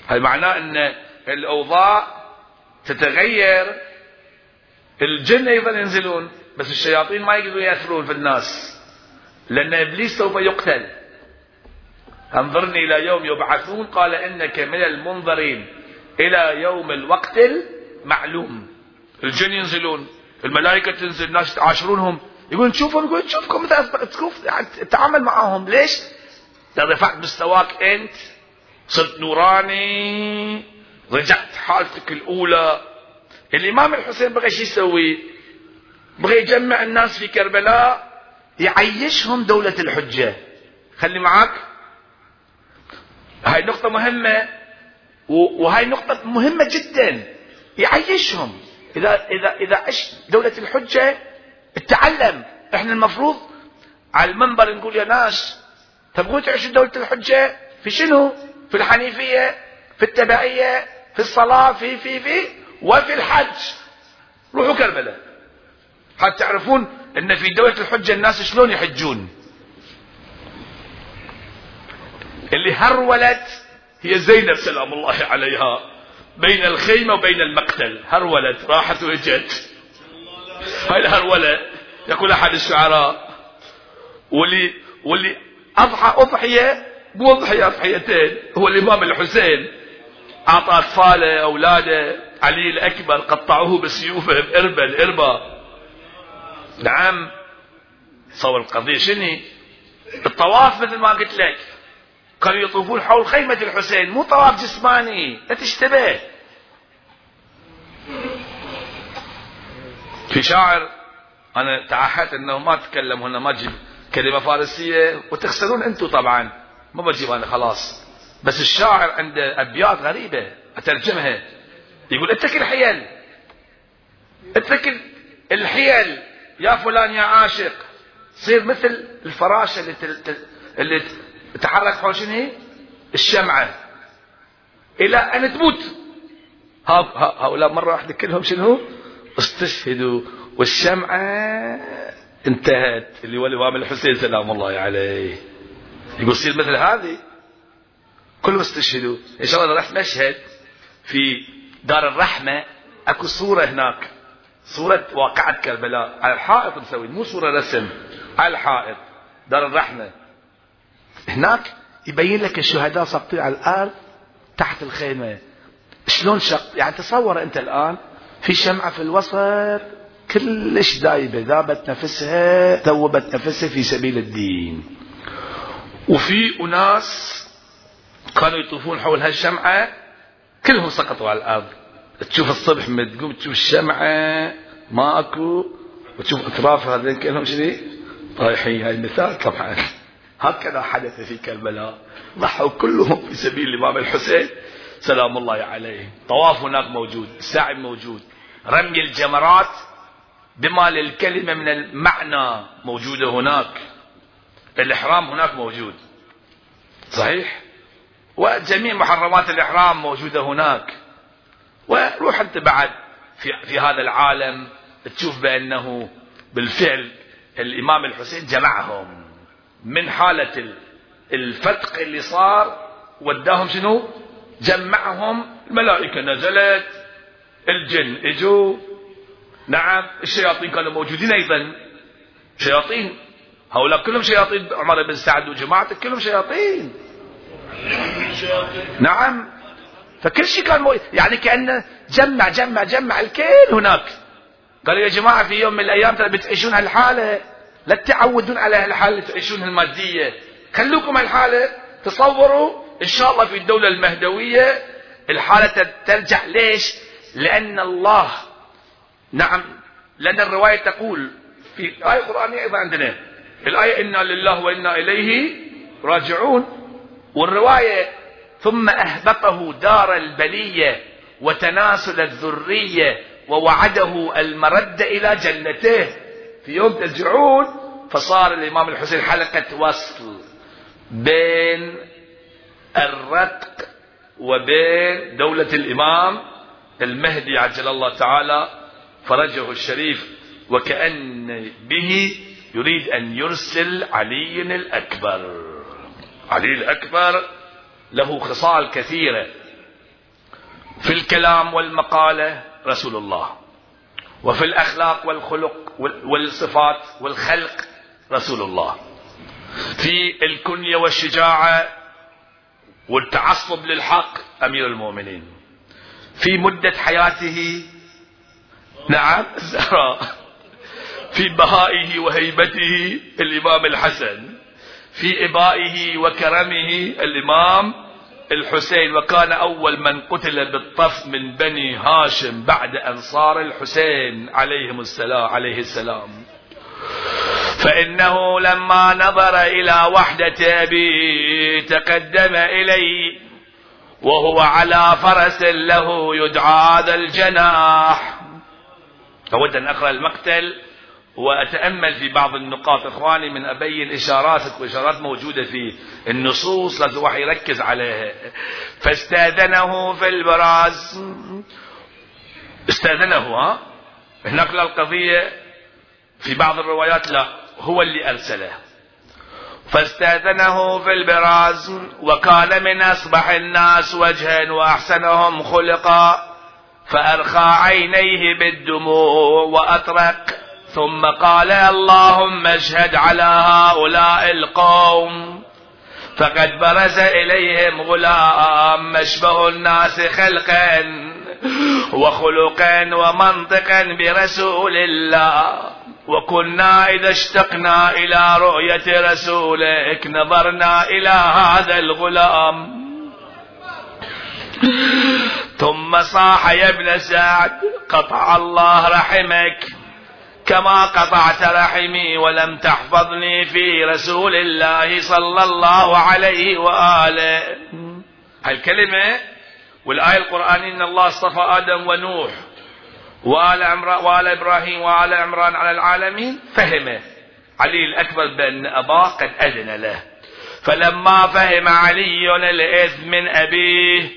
هاي معناه إن الأوضاع تتغير. الجن أيضا ينزلون بس الشياطين ما يقدرون يأثرون في الناس. لأن إبليس سوف يقتل. انظرني إلى يوم يبعثون. قال إنك من المنظرين إلى يوم الوقت المعلوم. الجن ينزلون الملائكة تنزل الناس تعاشرونهم يقول تشوفهم يقول تشوفكم تشوف تتعامل معاهم. ليش؟ رفعت مستواك أنت صرت نوراني رجعت حالتك الأولى. الإمام الحسين بغى شو يسوي؟ بغى يجمع الناس في كربلاء يعيشهم دولة الحجة. خلي معك هاي نقطة مهمة. وهاي نقطة مهمة جدا. يعيشهم. إذا إذا إذا عشت دولة الحجة تعلم إحنا المفروض على المنبر نقول يا ناس تبغون تعيشوا دولة الحجة؟ في شنو؟ في الحنيفية في التبعية في الصلاة في في في وفي الحج. روحوا كربلاء. حتى تعرفون إن في دولة الحجة الناس شلون يحجون؟ اللي هرولت هي زينب سلام الله عليها بين الخيمة وبين المقتل. هرولت راحت وجت هاي الهرولة يقول أحد الشعراء. واللي واللي أضحى أضحية؟ مو أضحية أضحيتين. هو الإمام الحسين. أعطى أطفاله أولاده. علي الأكبر قطعوه بسيوفه بإربة الإربة. نعم. صور القضية. شنو؟ الطواف مثل ما قلت لك. كانوا يطوفون حول خيمة الحسين. مو طواف جسماني. لا تشتبه. في شاعر أنا تعهدت إنه ما أتكلم هنا ما أجيب كلمة فارسية وتخسرون أنتم طبعا. ما بجيب أنا خلاص. بس الشاعر عنده أبيات غريبة أترجمها. يقول اترك الحيل. اترك الحيل. يا فلان يا عاشق. صير مثل الفراشه اللي تل... اللي تتحرك حول شنو الشمعة. إلى أن تموت. هؤلاء مرة واحدة كلهم شنو استشهدوا والشمعة انتهت اللي هو الإمام الحسين سلام الله عليه. يقول يصير مثل هذه. كلهم استشهدوا. إن شاء الله راح مشهد في دار الرحمة. أكو صورة هناك. صورة واقعة كربلاء. على الحائط مسوي مو صورة رسم. على الحائط. دار الرحمة. هناك يبين لك الشهداء ساقطين على الأرض تحت الخيمة. شلون شق يعني تصور أنت الآن في شمعة في الوسط كلش دايبة ذابت نفسها ذوبت نفسها في سبيل الدين. وفي أناس كانوا يطوفون حول هالشمعة كلهم سقطوا على الأرض. تشوف الصبح ما تقوم تشوف الشمعة ماكو. وتشوف أطرافها هذين كلهم شنو؟ طايحين. هاي مثال طبعا. هكذا حدث في كربلاء. ضحوا كلهم في سبيل الإمام الحسين. سلام الله عليه. طواف هناك موجود السعي موجود. رمي الجمرات بما للكلمة من المعنى موجودة هناك. الإحرام هناك موجود. صحيح؟ وجميع محرمات الإحرام موجودة هناك. وروح أنت بعد في, في هذا العالم تشوف بأنه بالفعل الإمام الحسين جمعهم من حالة الفتق اللي صار وداهم شنو؟ جمعهم. الملائكة نزلت الجن اجوا نعم الشياطين كانوا موجودين أيضا. شياطين هؤلاء كلهم شياطين. عمر بن سعد وجماعته كلهم شياطين. نعم فكل شيء كان مو... يعني كأنه جمع جمع جمع الكل هناك. قالوا يا جماعة في يوم من الأيام ترى بتعيشون هالحالة. لا تعودون على هالحالة اللي تعيشون المادية. خلوكم هالحالة تصوروا إن شاء الله في الدولة المهدوية الحالة ترجع ليش؟ لأن الله نعم لأن الرواية تقول في آية قرآنية أيضا عندنا الآية إنا لله وإنا إليه راجعون والرواية ثم أهبطه دار البلية وتناسل الذرية ووعده المرد إلى جنته في يوم ترجعون فصار الإمام الحسين حلقة وصل بين الرتق وبين دولة الإمام المهدي عجل الله تعالى فرجه الشريف وكأن به يريد أن يرسل علي الأكبر. علي الأكبر له خصال كثيرة في الكلام والمقالة رسول الله. وفي الأخلاق والخلق والصفات والخلق رسول الله. في الكنية والشجاعة والتعصب للحق أمير المؤمنين. في مدة حياته. نعم. الزهراء في بهائه وهيبته الإمام الحسن. في إبائه وكرمه الإمام الحسين. وكان أول من قتل بالطف من بني هاشم بعد أنصار الحسين عليهم السلام عليه السلام. فإنه لما نظر إلى وحدة أبيه تقدم إليه. وهو على فرس له يدعى ذا الجناح. أود أن أقرأ المقتل وأتأمل في بعض النقاط. إخواني من أبين إشارات وإشارات موجودة في النصوص. لازم واحد يركز عليها. فاستاذنه في البراز. استاذنه ها؟ هناك القضية في بعض الروايات لا. هو اللي أرسله. فاستأذنه في البراز وكان من أصبح الناس وجها وأحسنهم خلقا فأرخى عينيه بالدموع وأطرق ثم قال اللهم اشهد على هؤلاء القوم. فقد برز إليهم غلام مشبه الناس خلقا وخلقا ومنطقا برسول الله. وكنا إذا اشتقنا إلى رؤية رسولك نظرنا إلى هذا الغلام. ثم صاح يا ابن سعد قطع الله رحمك كما قطعت رحمي ولم تحفظني في رسول الله صلى الله عليه وآله. هالكلمة والآية القرآنية إن الله اصطفى آدم ونوح. وآل, عمران وآل إبراهيم وآل عمران على العالمين فهمه علي الأكبر بأن أباه قد أذن له. فلما فهم علي الإثم من أبيه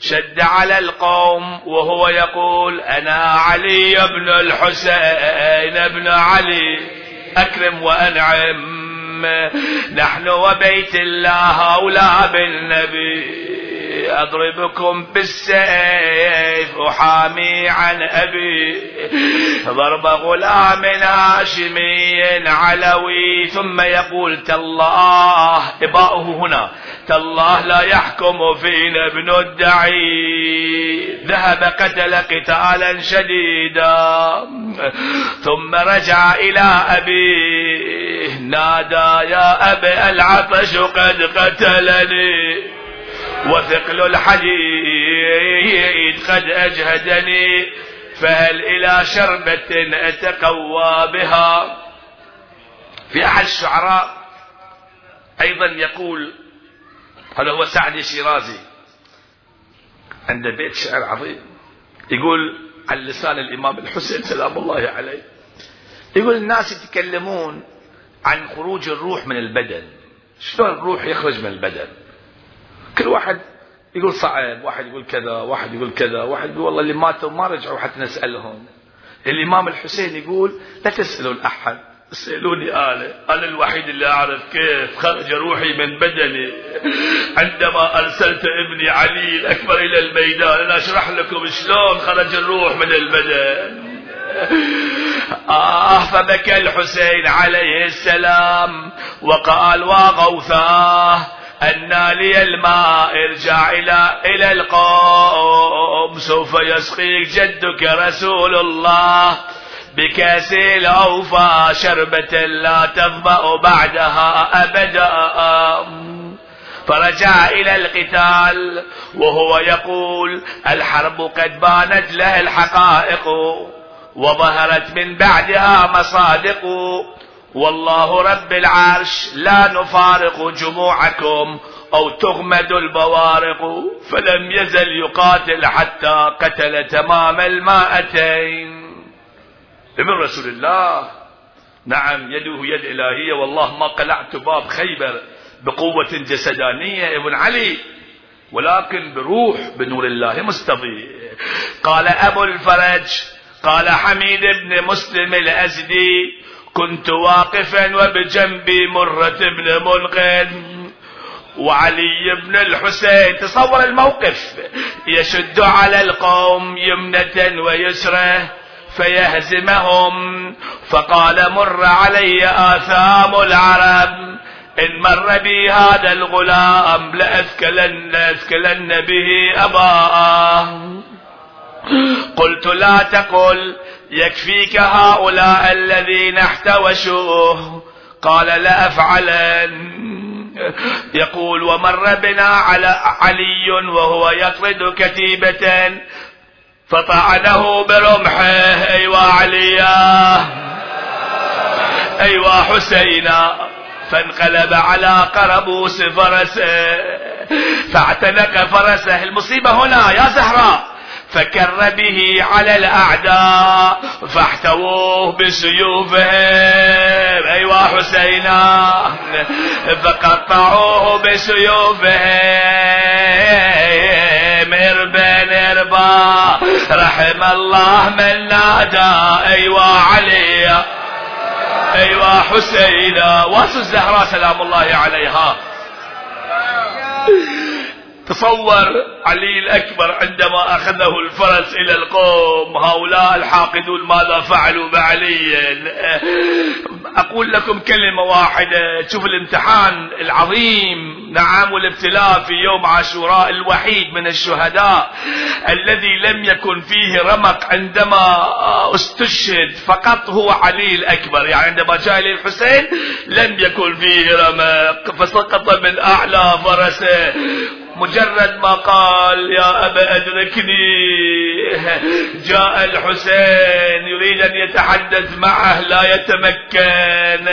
شد على القوم وهو يقول أنا علي بن الحسين بن علي أكرم وأنعم نحن وبيت الله أولى بالنبي. أضربكم بالسيف أحامي عن أبي ضرب غلام هاشمي علوي ثم يقول تالله إباؤه هنا. تالله لا يحكم فينا ابن الدعي. ذهب قتل قتالا شديدا ثم رجع إلى أبيه. نادى يا أبي العطش قد قتلني. وثقل الحديد قد أجهدني فهل إلى شربة أتقوى بها؟ في أحد الشعراء أيضا يقول هذا هو سعد الشيرازي عند بيت شعر عظيم. يقول على لسان الإمام الحسين سلام الله عليه. يقول الناس يتكلمون عن خروج الروح من البدن. شلون الروح يخرج من البدن؟ كل واحد يقول صعب واحد يقول كذا واحد يقول كذا واحد يقول والله اللي ماتوا ما رجعوا حتى نسألهم. الإمام الحسين يقول لا تسألوا الأحد اسألوني أنا أنا الوحيد اللي أعرف كيف خرج روحي من بدني. عندما أرسلت ابني علي الأكبر إلى الميدان أنا أشرح لكم شلون خرج الروح من البدن. آه فبكى الحسين عليه السلام وقال وغوثاه أن لي الماء ارجع إلى إلى القوم سوف يسقيك جدك رسول الله بكأس الأوفى شربة لا تظمأ بعدها أبدا. فرجع إلى القتال وهو يقول الحرب قد بانت له الحقائق وظهرت من بعدها مصادق. والله رب العرش لا نفارق جموعكم أو تغمد البوارق فلم يزل يقاتل حتى قتل تمام المائتين. ابن رسول الله نعم يده يد إلهية والله ما قلعت باب خيبر بقوة جسدانية ابن علي ولكن بروح بنور الله مستضيء. قال أبو الفرج قال حميد بن مسلم الأزدي كنت واقفا وبجنبي مرة بن منقذ وعلي بن الحسين. تصور الموقف. يشد على القوم يمنة ويسرة فيهزمهم. فقال مر علي آثام العرب. إن مر بي هذا الغلام لأثكلن, لأثكلن به أباءه قلت لا تقل يكفيك هؤلاء الذين احتوشوه. قال لا أفعلن. يقول ومر بنا على علي وهو يطرد كتيبة فطعنه برمحه. أيوا عليا. أيوا حسينا. فانقلب على قربوس فرسه. فاعتنق فرسه. المصيبة هنا يا زهراء. فكر به على الأعداء فاحتووه بسيوفهم. أيوا حسينا. فقطعوه بسيوفهم. اربن اربا رحم الله من نادى. أيوا علي أيوا حسينا. واس الزهراء سلام الله عليها. تصور علي الأكبر عندما أخذه الفرس إلى القوم هؤلاء الحاقدون ماذا فعلوا بعلي؟ أقول لكم كلمة واحدة شوف الامتحان العظيم نعم والابتلاء في يوم عاشوراء الوحيد من الشهداء الذي لم يكن فيه رمق عندما استشهد فقط هو علي الأكبر. يعني عندما جاء الحسين لم يكن فيه رمق فسقط من أعلى فرسه. مجرد ما قال يا أبا أدركني. جاء الحسين يريد أن يتحدث معه لا يتمكن.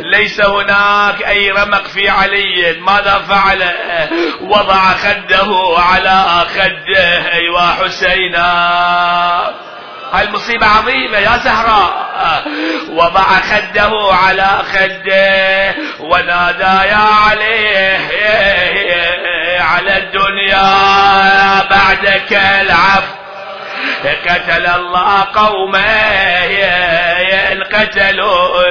ليس هناك أي رمق في علي ماذا فعل؟ وضع خده على خده. أيوا حسينا. المصيبة عظيمة يا زهراء. وضع خده على خده ونادى يا عليه على الدنيا بعدك العفو. قتل الله قومه ان قتلوا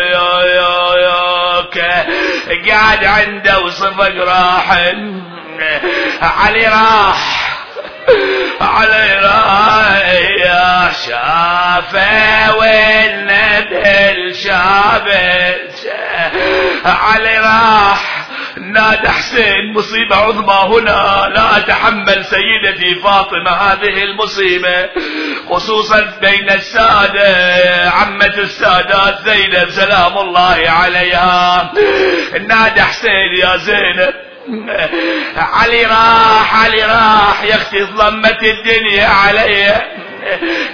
قاعد عنده وصفق راح علي راح علي راح. شافه والنبل شافه علي راح. نادى حسين مصيبة عظمى هنا لا أتحمل سيدتي فاطمة هذه المصيبة خصوصا بين السادة عمة السادات زينب سلام الله عليها نادى حسين يا زينب علي راح علي راح يا أختي ظلمت الدنيا علي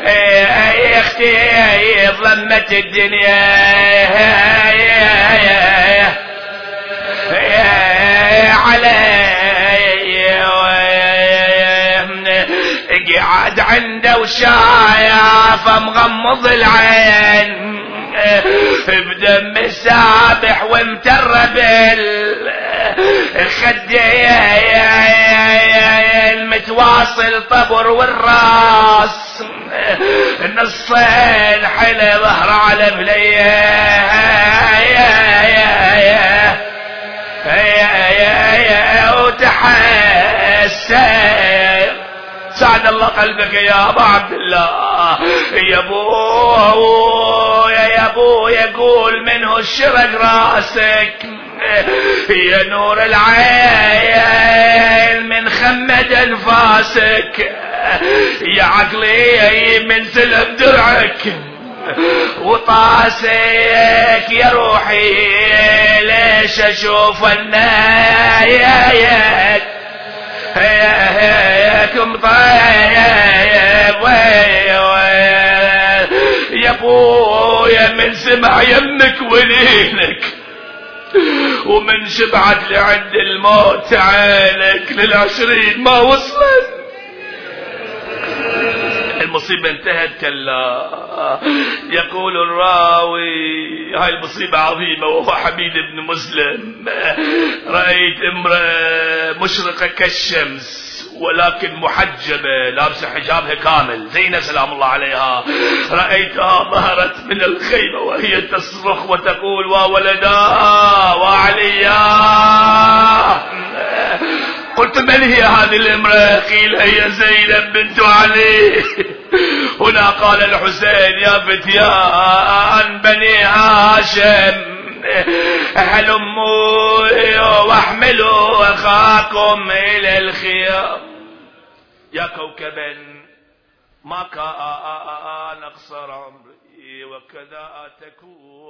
يا أختي ظلمت الدنيا قعد عنده وشايف مغمض العين. بدم السابح ومترب الخدين متواصل طبر والراس. نصين حلى ظهر على بليه وتحسن سعد الله قلبك يا ابا عبد الله يا ابو يا ابو يقول منه الشرق راسك يا نور العين من خمد انفاسك يا عقلي من سلم درعك وطاسك يا روحي ليش أشوف النايات هيكم طيب يا أبويا من سمع يمك ولينك ومن شبعت لعند الموت عينك للعشرين ما وصلت. المصيبة انتهت كلا. يقول الراوي هاي المصيبة عظيمة وهو حميد بن مسلم. رأيت امرأة مشرقة كالشمس. ولكن محجبة لابسة حجابها كامل زينب سلام الله عليها. رأيتها ظهرت من الخيمة وهي تصرخ وتقول وولدا وعليا قلت من هي هذه الامرأة؟ قيل هي زينب بنت علي. هنا قال الحسين يا فتيان بني هاشم هلموا واحملوا أخاكم إلى الخيام. يا كوكبا ما كان اقصر عمري وكذا تكون.